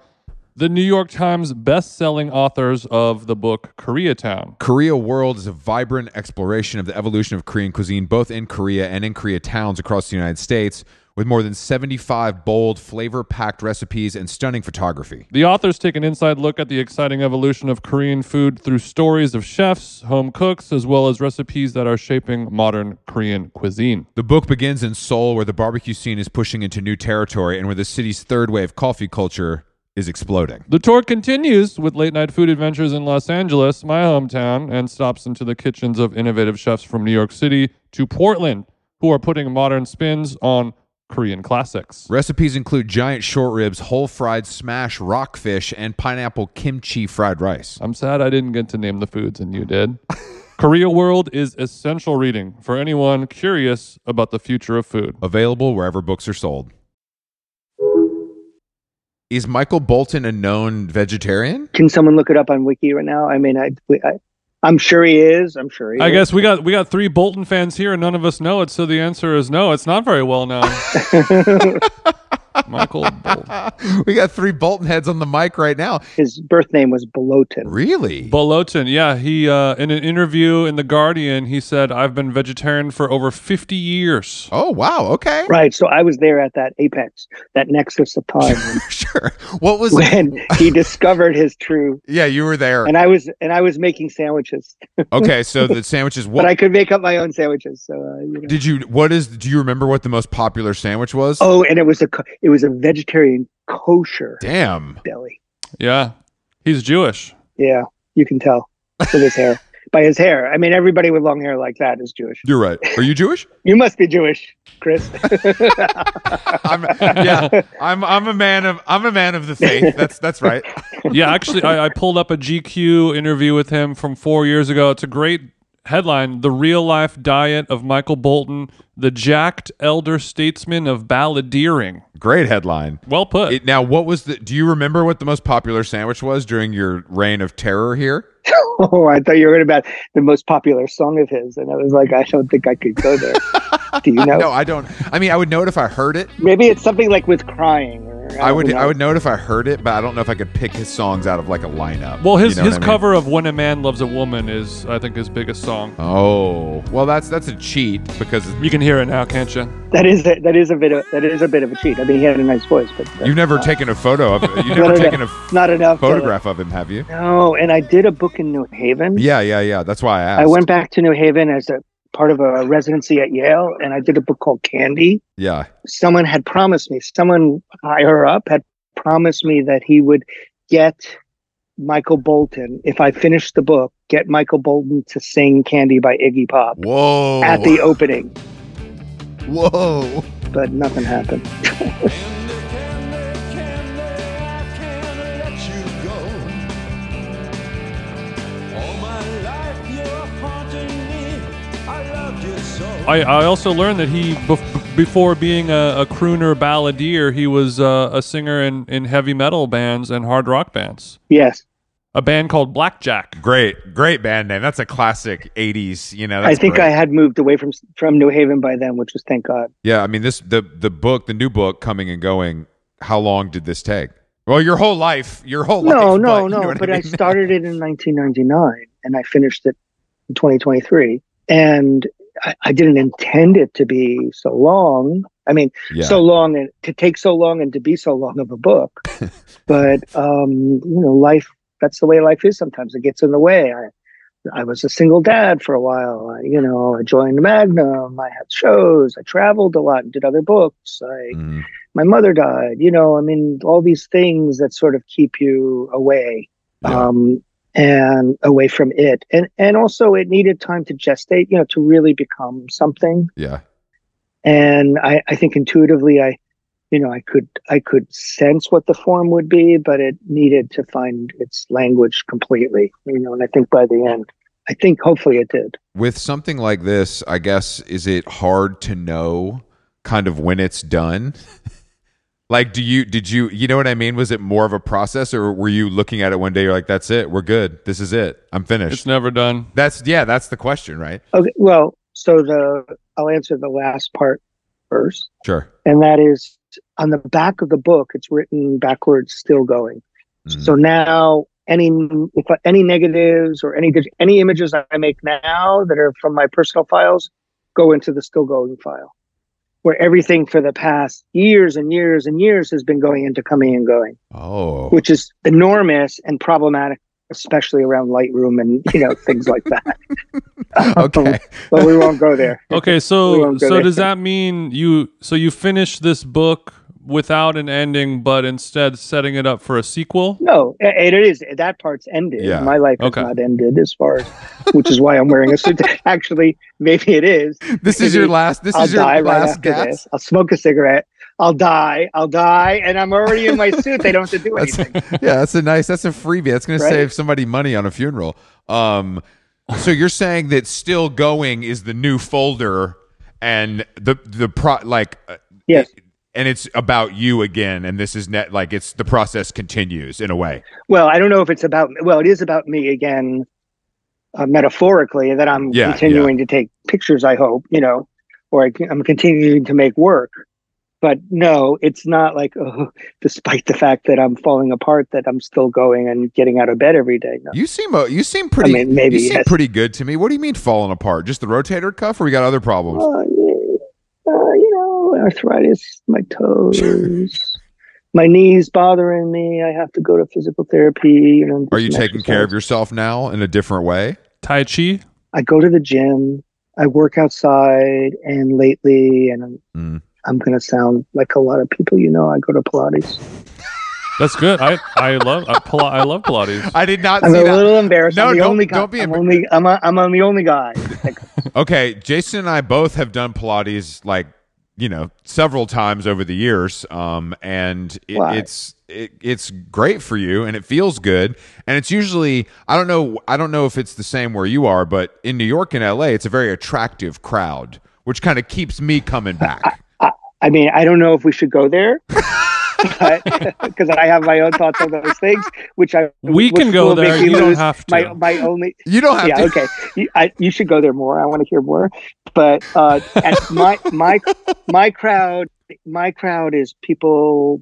the New York Times best-selling authors of the book Koreatown. Korea World is a vibrant exploration of the evolution of Korean cuisine, both in Korea and in Korea towns across the United States, with more than 75 bold, flavor packed recipes and stunning photography. The authors take an inside look at the exciting evolution of Korean food through stories of chefs, home cooks, as well as recipes that are shaping modern Korean cuisine. The book begins in Seoul, where the barbecue scene is pushing into new territory and where the city's third wave coffee culture is exploding. The tour continues with late night food adventures in Los Angeles, my hometown, and stops into the kitchens of innovative chefs from New York City to Portland, who are putting modern spins on Korean classics. Recipes include giant short ribs, whole fried smash rockfish, and pineapple kimchi fried rice. I'm sad I didn't get to name the foods and you did. Korea World is essential reading for anyone curious about the future of food. Available wherever books are sold. Is Michael Bolton a known vegetarian? Can someone look it up on Wiki right now? I mean, I, I I'm sure he is. I'm sure he is I is. guess we got we got three Bolton fans here, and none of us know it. So the answer is no. It's not very well known. Michael Bolton. we got three Bolton heads on the mic right now. his birth name was Bolotin. Really? Bolotin, yeah, he uh, in an interview in the Guardian, he said, "I've been vegetarian for over fifty years." oh wow. Okay. Right. So I was there at that apex, that nexus of time sure. What was? when he discovered his true. yeah, you were there. And I was and I was making sandwiches, Okay, so the sandwiches. What but I could make up my own sandwiches. So uh, you know. did you? What is? Do you remember what the most popular sandwich was? Oh, and it was a co- it was a vegetarian kosher damn. deli. Yeah, he's Jewish. Yeah, you can tell with his hair. By his hair, I mean everybody with long hair like that is Jewish. You're right. Are you Jewish? You must be Jewish, Chris. I'm, yeah, I'm. I'm a man of. I'm a man of the faith. That's that's right. Yeah, actually, I, I pulled up a GQ interview with him from four years ago. It's a great headline: "The Real Life Diet of Michael Bolton, the Jacked Elder Statesman of Balladeering." Great headline. Well put. It, now, what was the? Do you remember what the most popular sandwich was during your reign of terror here? oh, I thought you were going about the most popular song of his, and I was like, I don't think I could go there. Do you know? No, I don't. I mean, I would know it if I heard it. Maybe it's something like with crying. Or, I would. know. I would know it if I heard it, but I don't know if I could pick his songs out of like a lineup. well, his You know his what I mean? cover of "When a Man Loves a Woman" is, I think, his biggest song. Oh, well, that's that's a cheat because You can hear it now, can't you? That is a, that is a bit of that is a bit of a cheat. I mean, he had a nice voice, but that's uh, you've never not, taken a photo of. it. You've not never enough- taken a not enough. to- photograph of him, have you? no, and I did a book in New Haven. Yeah, yeah, yeah. That's why I asked. I went back to New Haven as a part of a residency at Yale, and I did a book called Candy. Yeah. Someone had promised me, someone higher up had promised me that he would get Michael Bolton if I finished the book. Get Michael Bolton to sing "Candy" by Iggy Pop Whoa. at the opening, Whoa. but nothing happened. I, I also learned that he, bef- before being a, a crooner balladeer, he was uh, a singer in, in heavy metal bands and hard rock bands. Yes, A band called Blackjack. Great, great band name. That's a classic '80s. You know, I think great. I had moved away from from New Haven by then, which was thank God. Yeah, I mean this the the book, the new book coming and going. How long did this take? Well, your whole life, your whole life. No, but no, you no. know but I, mean? started it in 1999 and I finished it in 2023. And I, I didn't intend it to be so long. I mean, yeah. so long and to take so long and to be so long of a book. but um, you know, life. That's the way life is. Sometimes it gets in the way. I, I was a single dad for a while. I, you know, I joined Magnum. I had shows. I traveled a lot and did other books. I Mhm. my mother died you know i mean all these things that sort of keep you away Yeah. um and away from it and and also it needed time to gestate you know to really become something yeah. and i i think intuitively i you know i could i could sense what the form would be but it needed to find its language completely you know and i think by the end i think hopefully it did With something like this, I guess, is it hard to know kind of when it's done? like, do you did you you know what I mean? Was it more of a process, or were you looking at it one day? You're like, "That's it, we're good. This is it. I'm finished." It's never done. that's yeah, that's the question, right? okay well so the i'll answer the last part first Sure. and that is on the back of the book it's written backwards still going Mhm. so now any if any negatives or any any images i make now that are from my personal files go into the still going file where everything for the past years and years and years has been going into coming and going oh, which is enormous and problematic especially around lightroom and you know things like that um, okay. but we won't go there Okay, so so there. does that mean you so you finished this book without an ending, but instead setting it up for a sequel? No, it, it is. That part's ended. Yeah. My life Okay. is not ended as far as, which is why I'm wearing a suit. Actually, maybe it is. This is your last. This I'll is your die right last after gas. this. I'll smoke a cigarette. I'll die. I'll die, and I'm already in my suit. They don't have to do That's, anything. yeah, that's a nice. That's a freebie. That's going Right? to save somebody money on a funeral. Um, so you're saying that still going is the new folder, and the the pro like uh, Yes. And it's about you again, and this is net like it's the process continues in a way. Well, I don't know if it's about. Well, it is about me again. uh, metaphorically that I'm Yeah, continuing to take pictures. I hope you know, or I, am continuing to make work. But no, it's not like oh, despite the fact that I'm falling apart, that I'm still going and getting out of bed every day. No. You seem you seem pretty. I mean, maybe, you seem yes. pretty good to me. What do you mean falling apart? Just the rotator cuff, or we got other problems? Uh, yeah, uh, you know, arthritis, my toes, my knees bothering me. I have to go to physical therapy. You know, Are you taking care of yourself now in a different way? Tai Chi. I go to the gym. I work outside, and lately, and I'm, Mm. I'm going to sound like a lot of people. You know, I go to Pilates. That's good. I I love I, Pil- I love Pilates. I did not I'm see a that. little embarrassed. No, I'm the don't- only guy. don't be I'm embar- only. I'm. A, I'm. I'm the only guy. Okay, Jason and I both have done Pilates like you know several times over the years, um, and it, it's it, it's great for you and it feels good. And it's usually I don't know I don't know if it's the same where you are, but in New York and L.A. it's a very attractive crowd, which kind of keeps me coming back. I mean, I don't know if we should go there. Because I have my own thoughts on those things, which I We which can go there. You don't have My to. my only You don't have yeah, to. okay. You, I, you should go there more. I want to hear more. But uh, at my my my crowd, my crowd is people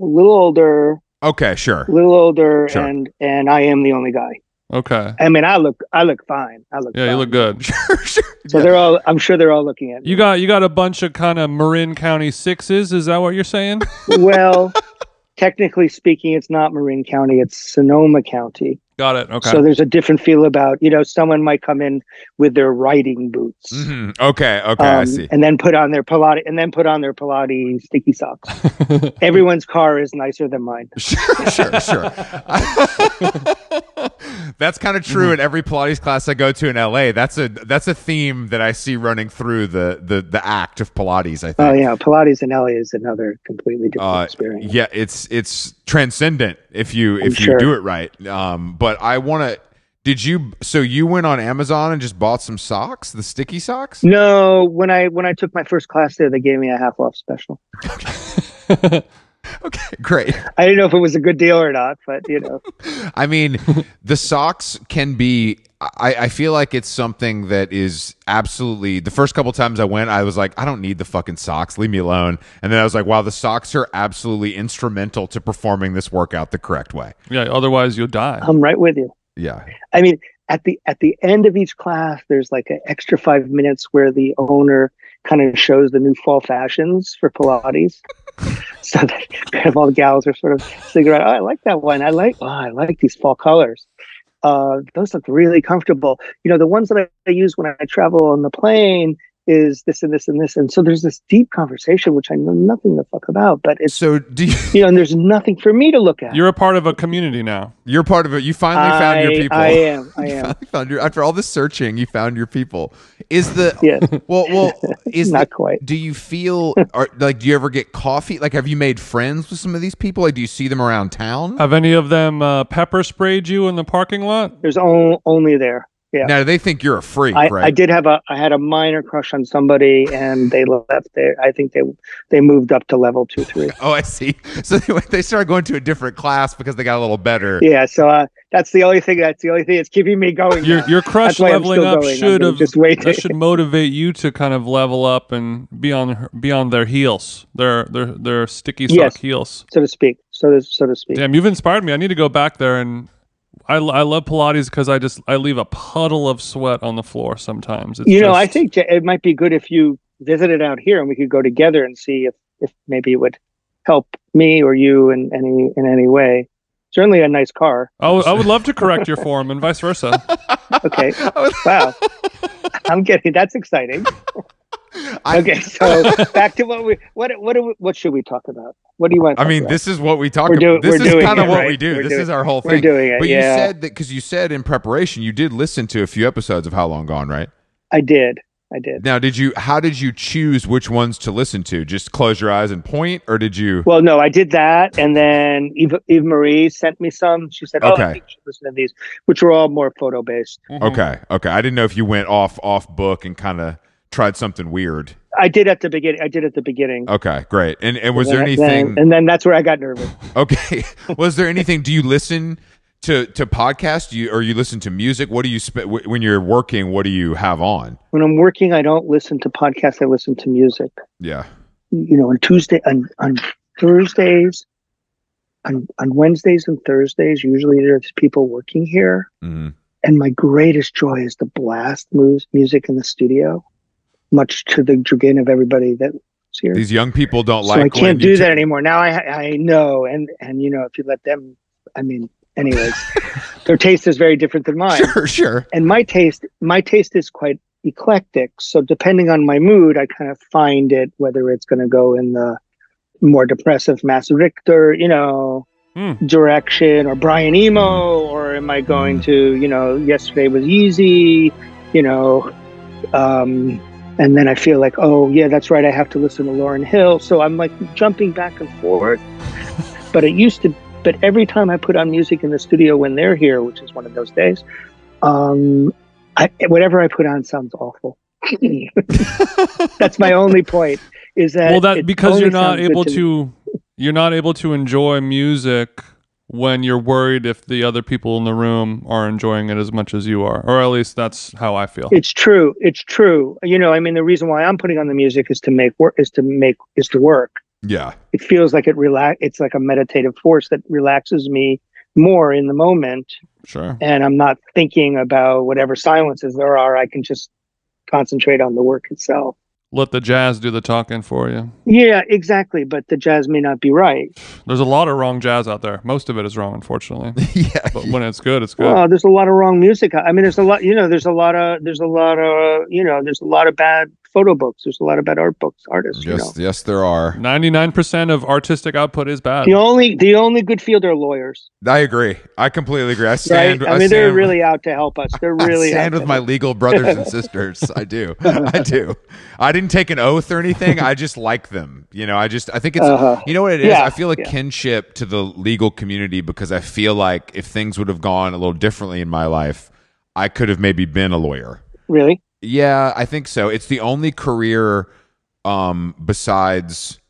a little older, Okay, sure. a little older, Sure. and and I am the only guy. Okay. I mean, I look I look fine. I look Yeah, you look good. Sure, sure. So Yeah. they're all. I'm sure they're all looking at me. You got you got a bunch of kind of Marin County sixes. Is that what you're saying? well, technically speaking, it's not Marin County. It's Sonoma County. Got it. Okay. So there's a different feel about you know someone might come in with their riding boots. Mhm. Okay, okay, I um, see. and then put on their Pilates and then put on their Pilates sticky socks. Everyone's car is nicer than mine. Sure, sure, sure. That's kind of true in every Pilates class I go to in LA. That's a that's a theme that I see running through the the the act of Pilates. I think. Oh yeah, Pilates in LA is another completely different Uh, experience. yeah, it's it's transcendent if you if you sure. do it right. Um, but I want to. Did you? So you went on Amazon and just bought some socks, the sticky socks? No, when I when I took my first class there, they gave me a half off special. Okay, great. I didn't know if it was a good deal or not, but you know, I mean, the socks can be. I, I feel like it's something that is absolutely. The first couple times I went, I was like, I don't need the fucking socks. Leave me alone. And then I was like, wow, the socks are absolutely instrumental to performing this workout the correct way. yeah. Otherwise, you'll die. I'm right with you. Yeah. I mean, at the at the end of each class, there's like an extra five minutes where the owner kind of shows the new fall fashions for Pilates. so that kind of all the gals are sort of figuring oh, I like that one. I like, oh, I like these fall colors. Uh, those look really comfortable. You know, the ones that I, I use when I travel on the plane is this and this and this. And so there's this deep conversation, which I know nothing the fuck about, but it's, So do you, you know, and there's nothing for me to look at. You're a part of a community now. you're part of it. You finally found your people. I am. I am. found your after all this searching, you found your people. Is the Yes. well well is Not the, quite. Do you feel or like do you ever get coffee? Like have you made friends with some of these people? Like do you see them around town? Have any of them uh, pepper sprayed you in the parking lot? There's o- only there. Yeah. Now they think you're a freak, I, right? I did have a I had a minor crush on somebody and they left there. I think they they moved up to level two three. Oh, I see. So they, they started going to a different class because they got a little better. Yeah, so uh, that's the only thing that's the only thing that's keeping me going. Your now. your crush I'm leveling still up going. I'm should have just wait. that should motivate you to kind of level up and be on her- be on their heels, their their their sticky sock Yes. heels. so to speak. So to, so to speak. Damn, you've inspired me. I need to go back there and. I, I love Pilates because I just I leave a puddle of sweat on the floor sometimes. It's you know, I think it might be good if you visited out here and we could go together and see if if maybe it would help me or you in any in any way. Certainly a nice car. I would- I would love to correct your form and vice versa. Okay. wow. I'm getting that's exciting. Okay, so back to what we what what do we, what should we talk about? What do you want? To I mean, about? this is what we talk We're about. doing- this we're is kind of it, what right? we do. We're this doing- is our whole thing. we're thing. doing it, But you yeah. said that because you said in preparation you did listen to a few episodes of How Long Gone, right? I did. I did. Now, did you? How did you choose which ones to listen to? Just close your eyes and point, or did you? Well, no, I did that, and then Eve, Eva Marie sent me some. She said, "Oh, Okay. I think you should listen to these," which were all more photo based. Mm-hmm. Okay, okay. I didn't know if you went off off book and kind of tried something weird. I did at the beginning. I did at the beginning. Okay, great. And and was there And then- anything? and then that's where I got nervous. Okay. Was there anything? Do you listen to to podcast? Do you or you listen to music? What do you sp- when you're working? What do you have on? When I'm working, I don't listen to podcasts. I listen to music. Yeah. You know, on Tuesday, on on Thursdays, on on Wednesdays and Thursdays, usually there's people working here, hmm and my greatest joy is to blast moves music in the studio, much to the chagrin of everybody that's here. These young people don't so like. I can't do that anymore. Now I I know, and and you know, if you let them, I mean, anyways, their taste is very different than mine. Sure, sure. and my taste my taste is quite eclectic so depending on my mood i kind of find it whether it's going to go in the more depressive max richter you know Hmm. direction or brian eno or am i going Hmm. to you know yesterday was easy you know um and then i feel like oh yeah that's right i have to listen to lauryn hill. So i'm like jumping back and forth but it used to but every time i put on music in the studio when they're here which is one of those days um I, whatever i put on sounds awful. That's my only point is that well, that because you're not able to to, you're not able to enjoy music when you're worried if the other people in the room are enjoying it as much as you are, or at least that's how I feel. It's true. It's true. You know, I mean, the reason why I'm putting on the music is to make work, is to make, is to work. Yeah. It feels like it relax. It's like a meditative force that relaxes me more in the moment, sure. and I'm not thinking about whatever silences there are. I can just concentrate on the work itself. Let the jazz do the talking for you. Yeah, exactly. But the jazz may not be right. There's a lot of wrong jazz out there. Most of it is wrong, unfortunately. yeah. But when it's good, it's good. Well, there's a lot of wrong music. I mean, there's a lot. You know, there's a lot of there's a lot of you know, there's a lot of bad photo books. There's a lot of bad art books, artists. You know. Yes, yes, there are. 99% of artistic output is bad. The only the only good field are lawyers, I agree. I completely agree. I right? stand. I mean, they're really out to help us. They're really I stand out with to my help. legal brothers and sisters. I do. I do. I didn't take an oath or anything. I just like them. You know, I just I think it's Uh-huh. you know what it is? Yeah, I feel a yeah. kinship to the legal community because I feel like if things would have gone a little differently in my life, I could have maybe been a lawyer. really. Yeah, I think so. It's the only career um besides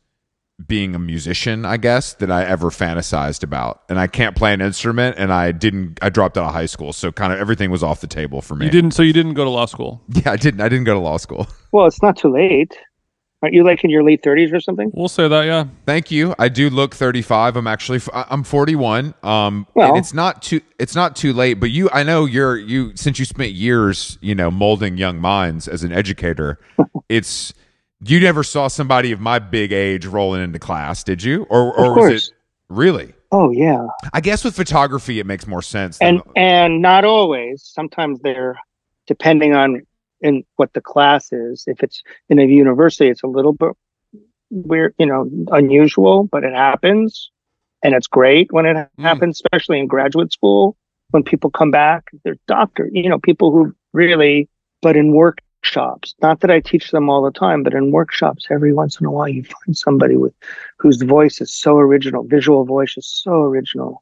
being a musician, I guess, that I ever fantasized about. And I can't play an instrument and I didn't I dropped out of high school, so kind of everything was off the table for me. You didn't, so you didn't go to law school. Yeah, I didn't I didn't go to law school. Well, it's not too late. Aren't you like in your late thirties or something? We'll say that, yeah. Thank you. I do look 35. I'm actually I- I'm 41. Um Well- and it's not too it's not too late, but you I know you're you since you spent years, you know, molding young minds as an educator, it's you never saw somebody of my big age rolling into class, did you? Or or Of was course. it really? Oh yeah, I guess with photography it makes more sense. Than, and and not always. Sometimes they're depending on in what the class is. If it's in a university, it's a little bit weird, you know, unusual, but it happens, and it's great when it Mm. happens, especially in graduate school when people come back. They're doctors, you know, people who really. But in workshops, not that I teach them all the time, but in workshops, every once in a while, you find somebody with whose voice is so original, visual voice is so original.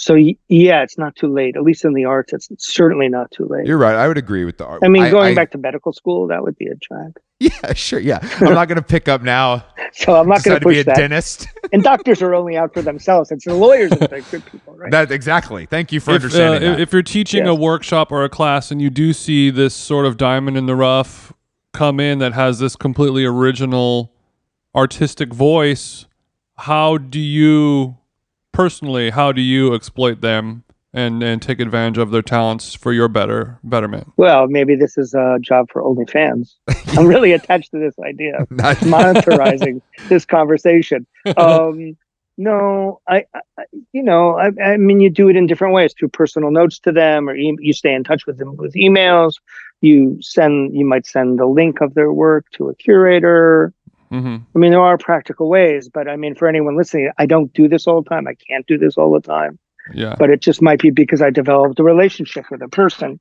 So yeah, it's not too late. At least in the arts, it's certainly not too late. you're right. I would agree with the art. I mean, going I- back to medical school, that would be a drag. Yeah, sure. Yeah. I'm not going to pick up now. So I'm not going to to be a that. dentist. And doctors are only out for themselves. It's the lawyers that are good people, right? That exactly. Thank you for If, uh, understanding if, that. if you're teaching a workshop or a class and you do see this sort of diamond in the rough come in that has this completely original artistic voice, how do you personally, how do you exploit them and, and take advantage of their talents for your better betterment? well, maybe this is a job for OnlyFans. I'm really attached to this idea of monetizing this conversation. Um, no, I, I, you know, I, I mean, you do it in different ways through personal notes to them, or e- you stay in touch with them with emails. You send, you might send the link of their work to a curator. Hmm I mean, there are practical ways, but I mean, for anyone listening, I don't do this all the time. I can't do this all the time, Yeah. but it just might be because I developed a relationship with a person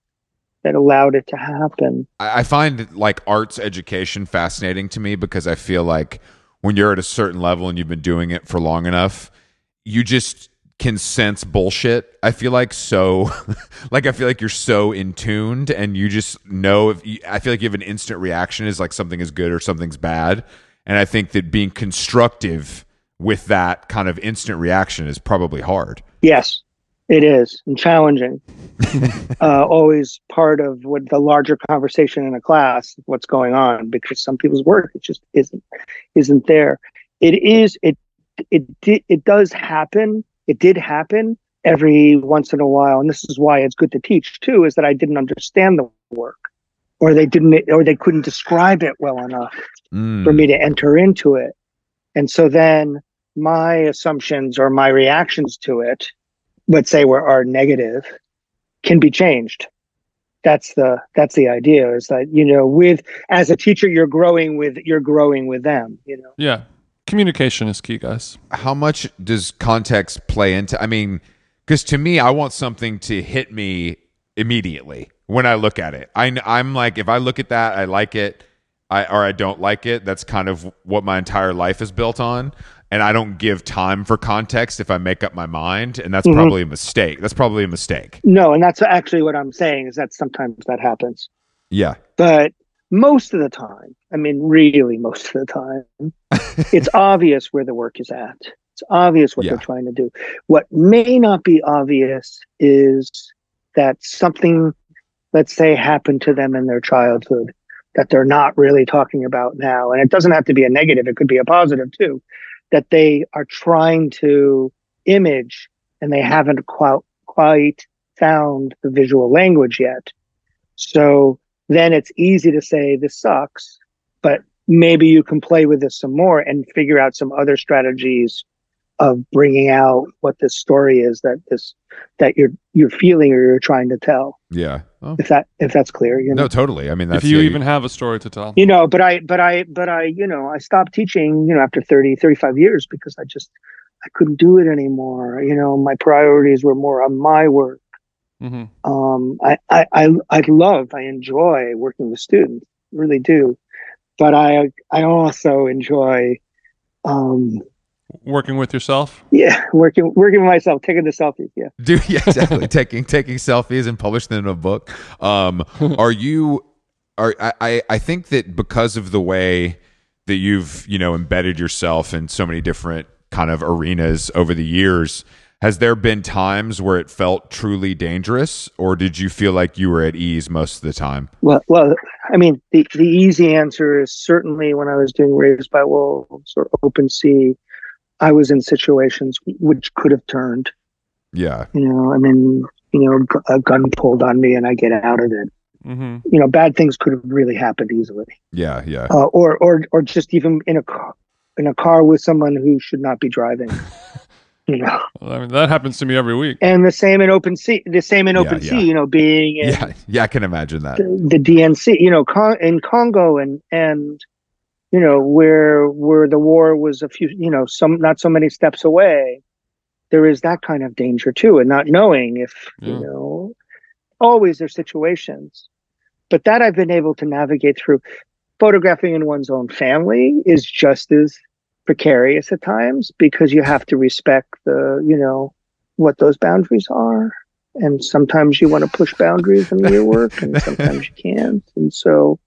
that allowed it to happen. I I find like arts education fascinating to me because I feel like when you're at a certain level and you've been doing it for long enough, you just can sense bullshit. I feel like so, like I feel like you're so in tuned and you just know if you, I feel like you have an instant reaction is like something is good or something's bad, and I think that being constructive with that kind of instant reaction is probably hard. Yes. It is and challenging. uh, always part of what the larger conversation in a class, what's going on, because some people's work it just isn't isn't there. It is it it it, it does happen. It did happen every once in a while, and this is why it's good to teach too. Is that I didn't understand the work, or they didn't, or they couldn't describe it well enough Mm. for me to enter into it. And so then my assumptions or my reactions to it, let's say were are negative, can be changed. That's the that's the idea is that you know with as a teacher you're growing with you're growing with them you know Yeah. Communication is key, guys. how much does context play into i mean because to me i want something to hit me immediately when i look at it I, i'm like if i look at that i like it I, or i don't like it that's kind of what my entire life is built on. And i don't give time for context if i make up my mind and that's Mhm. probably a mistake. That's probably a mistake. No and that's actually what I'm saying is that sometimes that happens. Yeah. But most of the time I mean really most of the time it's obvious where the work is at. It's obvious what Yeah. they're trying to do. What may not be obvious is that something let's say happened to them in their childhood that they're not really talking about now. And it doesn't have to be a negative it could be a positive too that they are trying to image and they haven't quite quite found the visual language yet. So then it's easy to say this sucks but maybe you can play with this some more and figure out some other strategies of bringing out what this story is that this that you're you're feeling or you're trying to tell. Yeah oh, if that if that's clear you know. no totally. I mean that's if you yeah, even have a story to tell. you know but i but i but i you know i stopped teaching you know after 30 35 years because i just i couldn't do it anymore. You know my priorities were more on my work. Mm-hmm. um i i i, I love i enjoy working with students really do. But i i also enjoy um Working with yourself. yeah working working with myself taking the selfies yeah. Do yeah exactly taking taking selfies and publishing them in a book. Um are you are I- i i think that because of the way that you've you know embedded yourself in so many different kind of arenas over the years has there been times where it felt truly dangerous or did you feel like you were at ease most of the time? Well, well, I mean, the, the easy answer is certainly when I was doing Raised by Wolves or Open See, I was in situations which could have turned. yeah You know, I mean, you know, a gun pulled on me and I get out of it. hmm You know, bad things could have really happened easily, yeah yeah uh, or or or just even in a car in a car with someone who should not be driving. You know, I mean, that happens to me every week. and the same in Open See. The same in Yeah, Open yeah. Sea. You know, being in yeah yeah i can imagine that the, the DRC, you know, Con- in Congo and and you know where where the war was a few, you know, some not so many steps away. There is that kind of danger too, and not knowing if you know. Always there's situations, but that I've been able to navigate through. Photographing in one's own family is just as precarious at times because you have to respect the you know what those boundaries are and sometimes you want to push boundaries in your work and sometimes you can't and so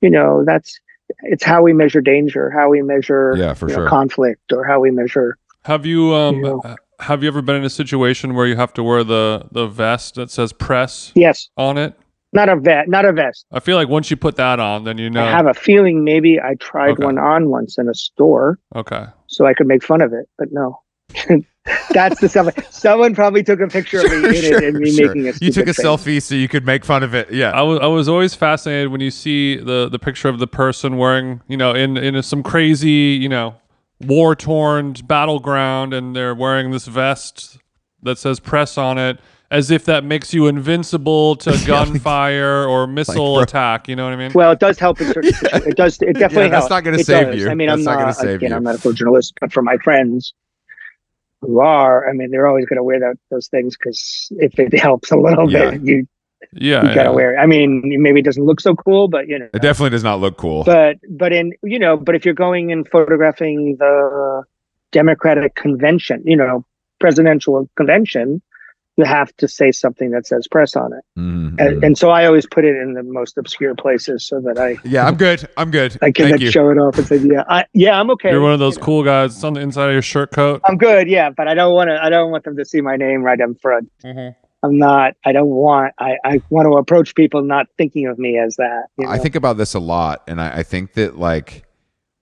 you know that's it's how we measure danger how we measure Yeah, for you know, conflict or how we measure Have you um You know. have you ever been in a situation where you have to wear the the vest that says press yes on it? not a vest not a vest I feel like once you put that on, then you know. i have a feeling maybe i tried Okay. one on once in a store okay. so i could make fun of it but no that's the stuff someone probably took a picture of me in it and me sure. making a you took a face. selfie so you could make fun of it yeah I was I was always fascinated when you see the the picture of the person wearing you know in in some crazy you know war torn battleground and they're wearing this vest that says press on it as if that makes you invincible to gunfire or missile bro- attack. You know what I mean? Well, it does help in certain situations. It does. It definitely Yeah, that's helps. not gonna save does. you. I mean, That's I'm not not, gonna save again, you. I'm not a journalist, but for my friends who are, I mean, they're always going to wear that, those things because if it helps a little Yeah. bit, you, yeah, you got to yeah. wear it. I mean, maybe it doesn't look so cool, but you know. it definitely does not look cool But but in you know, but if you're going and photographing the Democratic convention, you know, presidential convention, you have to say something that says press on it. Mhm. And, and so I always put it in the most obscure places so that I yeah, I'm good. I'm good. I can Thank then you. show it off and say, yeah, I, yeah, I'm okay. You're one of those You know, cool guys. It's on the inside of your shirt coat. I'm good, yeah, but I don't want to. I don't want them to see my name right up front. I'm not. I don't want. I I want to approach people not thinking of me as that. you I think about this a lot, and I, I think that like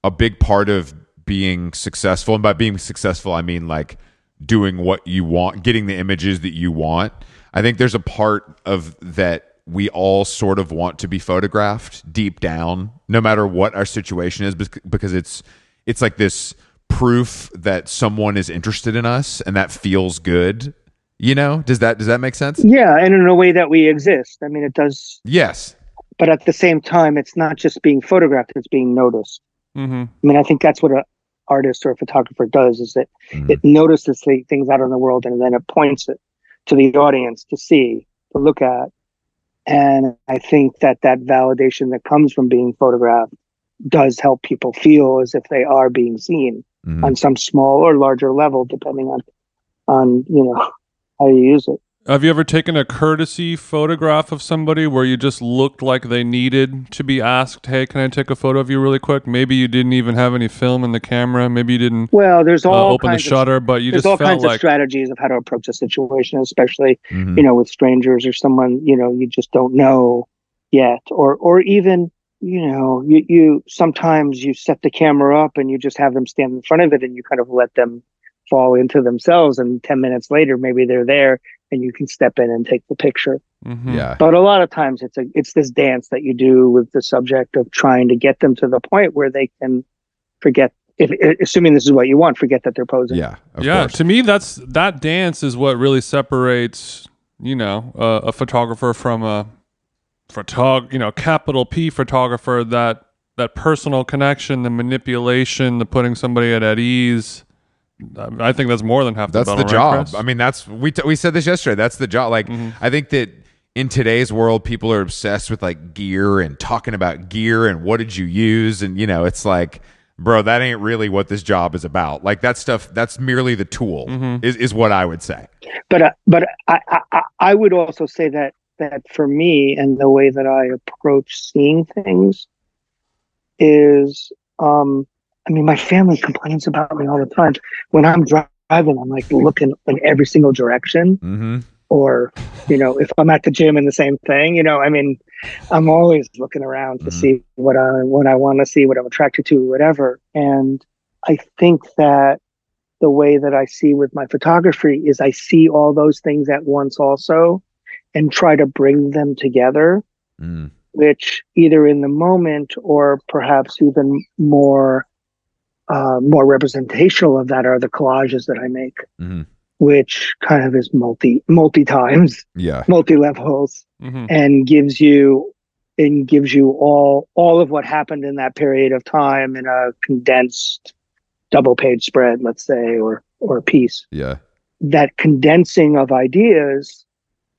a big part of being successful, and by being successful, I mean like doing what you want, getting the images that you want. I think there's a part of that we all sort of want to be photographed deep down, no matter what our situation is, because it's it's like this proof that someone is interested in us, and that feels good. You know, does that does that make sense? Yeah, and in a way that we exist. I mean, it does. Yes. But at the same time, it's not just being photographed; it's being noticed. Mm-hmm. I mean, I think that's what a artist or a photographer does: is that Mhm. it notices the things out in the world, and then it points it to the audience to see, to look at. And I think that that validation that comes from being photographed does help people feel as if they are being seen Mhm. on some small or larger level, depending on on you know how you use it. Have you ever taken a courtesy photograph of somebody where you just looked like they needed to be asked, "Hey, can I take a photo of you really quick?" Maybe you didn't even have any film in the camera. Maybe you didn't Well, there's uh, all open the kinds of shutter, but you there's just all felt kinds of like strategies of how to approach a situation, especially Mhm. you know with strangers or someone you know you just don't know yet, or or even you know you you sometimes you set the camera up and you just have them stand in front of it and you kind of let them fall into themselves, and ten minutes later maybe they're there and you can step in and take the picture. Mhm. Yeah. But a lot of times it's a it's this dance that you do with the subject of trying to get them to the point where they can forget if assuming this is what you want, forget that they're posing. Yeah. Yeah, course. to me, that's that dance is what really separates, you know, uh, a photographer from a photog, you know, capital P photographer. That that personal connection, the manipulation, the putting somebody at, at ease. I think that's more than half that's the the right, job. Chris? I mean, that's we t- we said this yesterday. That's the job. Like, Mm-hmm. I think that in today's world, people are obsessed with like gear and talking about gear and what did you use, and you know, it's like, bro, that ain't really what this job is about. Like that stuff. That's merely the tool. Mm-hmm. Is is what I would say. But uh, but I, I I- I would also say that that for me and the way that I approach seeing things is um I mean my family complains about me all the time when I'm driving I'm like looking in every single direction Mm-hmm. or you know if i'm at the gym and the same thing you know i mean i'm always looking around to Mhm. see what i what i want to see what i'm attracted to whatever and i think that the way that i see with my photography is i see all those things at once also and try to bring them together Mm. which either in the moment or perhaps even more uh, more representational of that are the collages that i make Mhm. which kind of is multi multi times Yeah. multi levels Mhm. and gives you and gives you all all of what happened in that period of time in a condensed double page spread let's say or or a piece Yeah. that condensing of ideas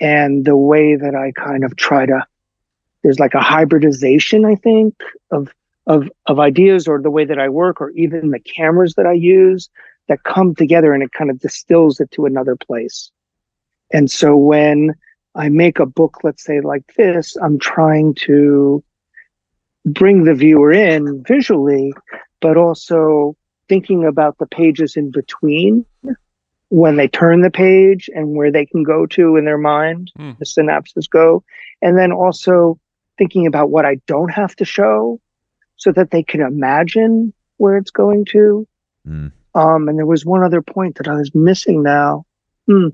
and the way that I kind of try to there's like a hybridization I think of of of ideas or the way that I work or even the cameras that I use that come together and it kind of distills it to another place. And so when I make a book let's say like this I'm trying to bring the viewer in visually but also thinking about the pages in between when they turn the page and where they can go to in their mind, Hmm. the synapses go. And then also thinking about what I don't have to show so that they can imagine where it's going to. Mm. Um, and there was one other point that I was missing now. Hmm.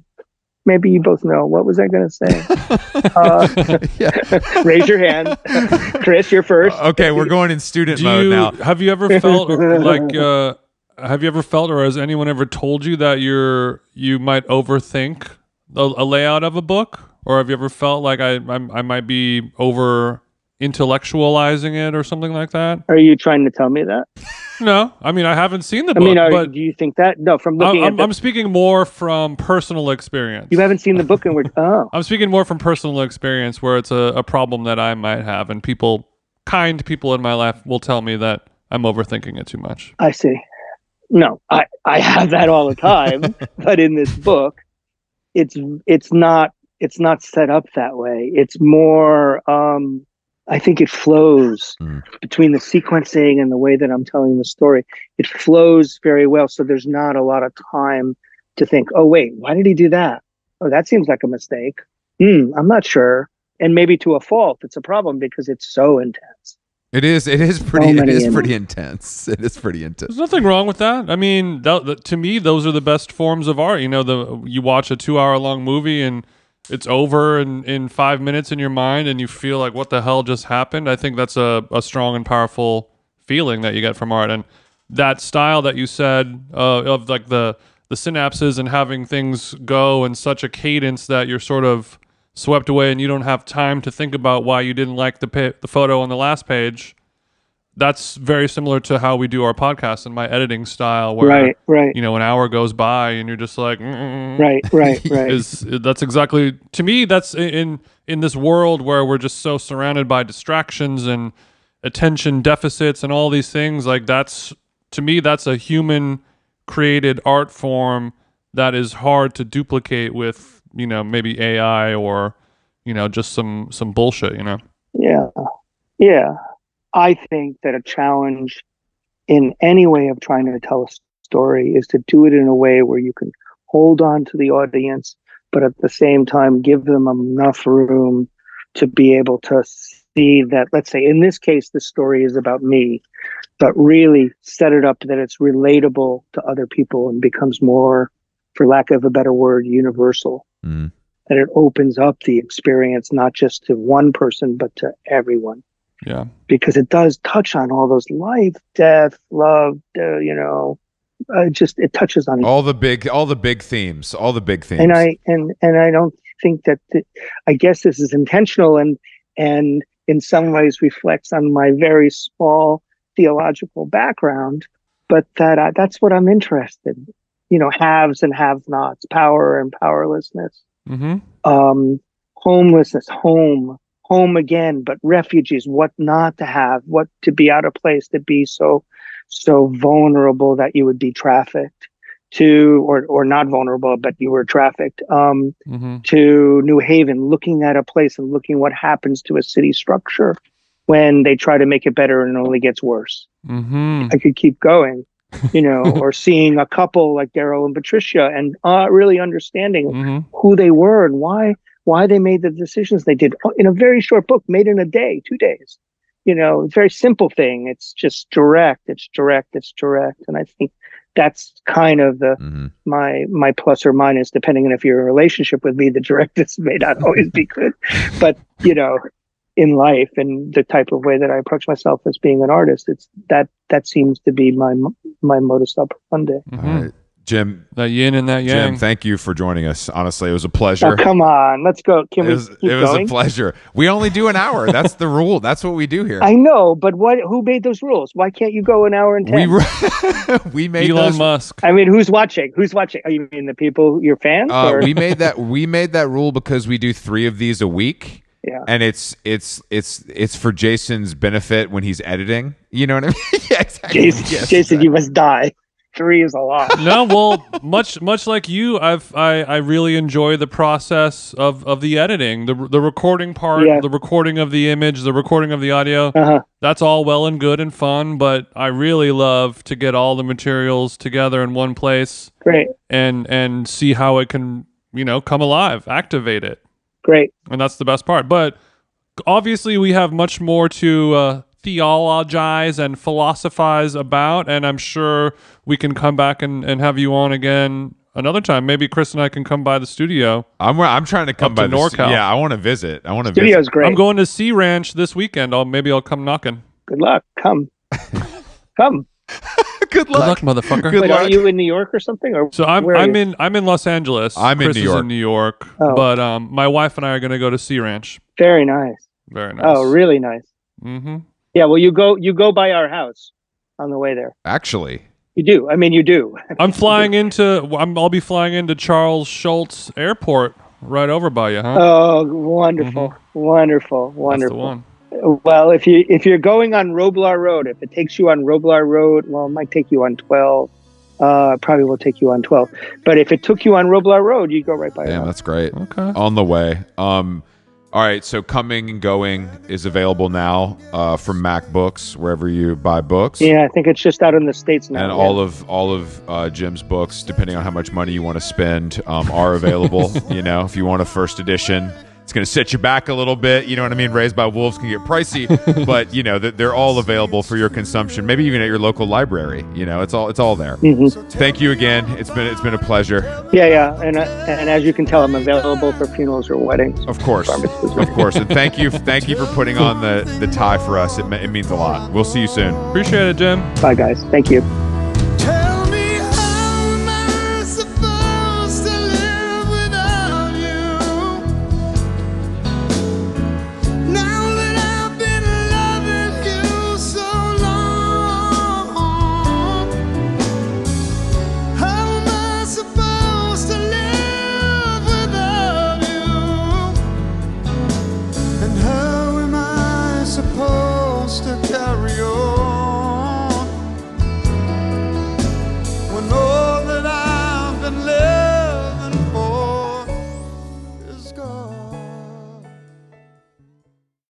Maybe you both know. What was I going to say? uh, yeah. raise your hand. Chris, you're first. Okay, we're going in student Do mode you now. have you ever felt like uh, have you ever felt or has anyone ever told you that you're you might overthink a, a layout of a book or have you ever felt like I I, I might be over intellectualizing it or something like that? Are you trying to tell me that? No, I mean I haven't seen the I book, I mean, are, do you think that? No, from I'm, looking at I'm, the, I'm speaking more from personal experience. you haven't seen the book and we're, oh, I'm speaking more from personal experience where it's a, a problem that I might have, and people, kind people in my life, will tell me that I'm overthinking it too much. I see. No, I, I have that all the time, but in this book, it's it's not it's not set up that way. It's more um I think it flows Mm. between the sequencing and the way that I'm telling the story. It flows very well. So there's not a lot of time to think, oh wait, why did he do that? Oh, that seems like a mistake. Hmm, I'm not sure. And maybe to a fault, it's a problem because it's so intense. It is. It is pretty. it many is in- pretty intense. It is pretty intense. There's nothing wrong with that. I mean, th- th- to me, those are the best forms of art. You know, the you watch a two-hour-long movie and it's over in, in five minutes in your mind, and you feel like, what the hell just happened? I think that's a, a strong and powerful feeling that you get from art, and that style that you said uh, of like the the synapses and having things go in such a cadence that you're sort of swept away and you don't have time to think about why you didn't like the pa- the photo on the last page that's very similar to how we do our podcast and my editing style where Right, right, you know an hour goes by and you're just like mm, right, right, right. is that's exactly to me that's in in this world where we're just so surrounded by distractions and attention deficits and all these things like that's to me that's a human created art form that is hard to duplicate with you know maybe AI or you know just some some bullshit you know Yeah. Yeah. I think that a challenge in any way of trying to tell a story is to do it in a way where you can hold on to the audience, but at the same time give them enough room to be able to see that, let's say, in this case, the story is about me, but really set it up that it's relatable to other people and becomes more, for lack of a better word, universal Mm. that it opens up the experience not just to one person but to everyone yeah because it does touch on all those life death love uh, you know uh, just it touches on All the big, all the big themes, all the big themes. and i and and i don't think that th- i guess this is intentional and and in some ways reflects on my very small theological background but that I, that's what i'm interested in. you know haves and have nots power and powerlessness mm-hmm um, homelessness, home, home again, but refugees, what not to have, what to be out of place, to be so, so vulnerable that you would be trafficked to, or, or not vulnerable, but you were trafficked, um, mm-hmm. to New Haven, looking at a place and looking what happens to a city structure when they try to make it better and it only gets worse. mm-hmm. I could keep going, you know, or seeing a couple like Daryl and Patricia and uh, really understanding mm-hmm. who they were and why why they made the decisions they did. In a very short book made in a day two days. You know it's a very simple thing. It's just direct it's direct it's direct. And i think that's kind of the Mhm. my my plus or minus depending on if you're in a relationship with me the directness may not always be good. But you know in life and the type of way that i approach myself as being an artist it's that that seems to be my my modus operandi. All right. Jim, that yin and that yang Jim, thank you for joining us. Honestly, it was a pleasure. oh pleasure. come on let's go can it we was, keep it was going a pleasure. We only do an hour. That's the rule. That's what we do here. I know, but what? Who made those rules? Why can't you go an hour and we ten? re- we made Elon those, Musk I mean, who's watching? Who's watching? Are you mean the people, your fans? uh, or? we made that we made that rule because we do three of these a week. Yeah. And it's it's it's it's for Jason's benefit when he's editing. You know what I mean? yeah, exactly. Jason, Yes, Jason, you must die. Three is a lot. no, well, much much like you, I've I, I really enjoy the process of, of the editing, the the recording part, Yeah. the recording of the image, the recording of the audio. Uh-huh. That's all well and good and fun, but I really love to get all the materials together in one place Great, and and see how it can you know come alive, activate it, great. and that's the best part. But obviously, we have much more to uh, theologize and philosophize about, and I'm sure we can come back and, and have you on again another time. Maybe Chris and I can come by the studio. I'm I'm trying to come Up to by this- NorCal. Yeah, I want to visit. I want to visit. Studio's great. I'm going to Sea Ranch this weekend. I'll maybe I'll come knocking. Good luck. Come, come. Good luck. Good luck, luck. motherfucker. Good Wait, luck. are you in New York or something? Or So I'm I'm in I'm in Los Angeles. I'm in Chris New is York. in New York, Oh. but um, my wife and I are going to go to Sea Ranch. Very nice. Very nice. Oh, really nice. Mm-hmm. Yeah. Well, you go. You go by our house on the way there. Actually, You do. I mean, you do. I'm flying into. I'm, I'll be flying into Charles Schulz Airport right over by you, huh? Oh, wonderful, wonderful, That's the wonderful. one. Well, if you if you're going on Roblar Road, if it takes you on Roblar Road, well, it might take you on 12. uh, probably will take you on 12. But if it took you on Roblar Road, you'd go right by Damn, it. that's great. Okay. On the way. Um, all right, so coming and going is available now uh, from Mack Books wherever you buy books. Yeah, I think it's just out in the states now. and all of all of uh, Jim's books, depending on how much money you want to spend, um, are available. you know, if you want a first edition, it's going to set you back a little bit. You know what I mean? Raised by Wolves can get pricey, but you know th- they're all available for your consumption. Maybe even at your local library. You know, it's all it's all there. Mm-hmm. Thank you again. It's been it's been a pleasure. Yeah, yeah, and uh, and as you can tell, I'm available for funerals or weddings. Of course, of course, and thank you thank you for putting on the the tie for us. It, it means a lot. We'll see you soon. Appreciate it, Jim. Bye, guys. Thank you.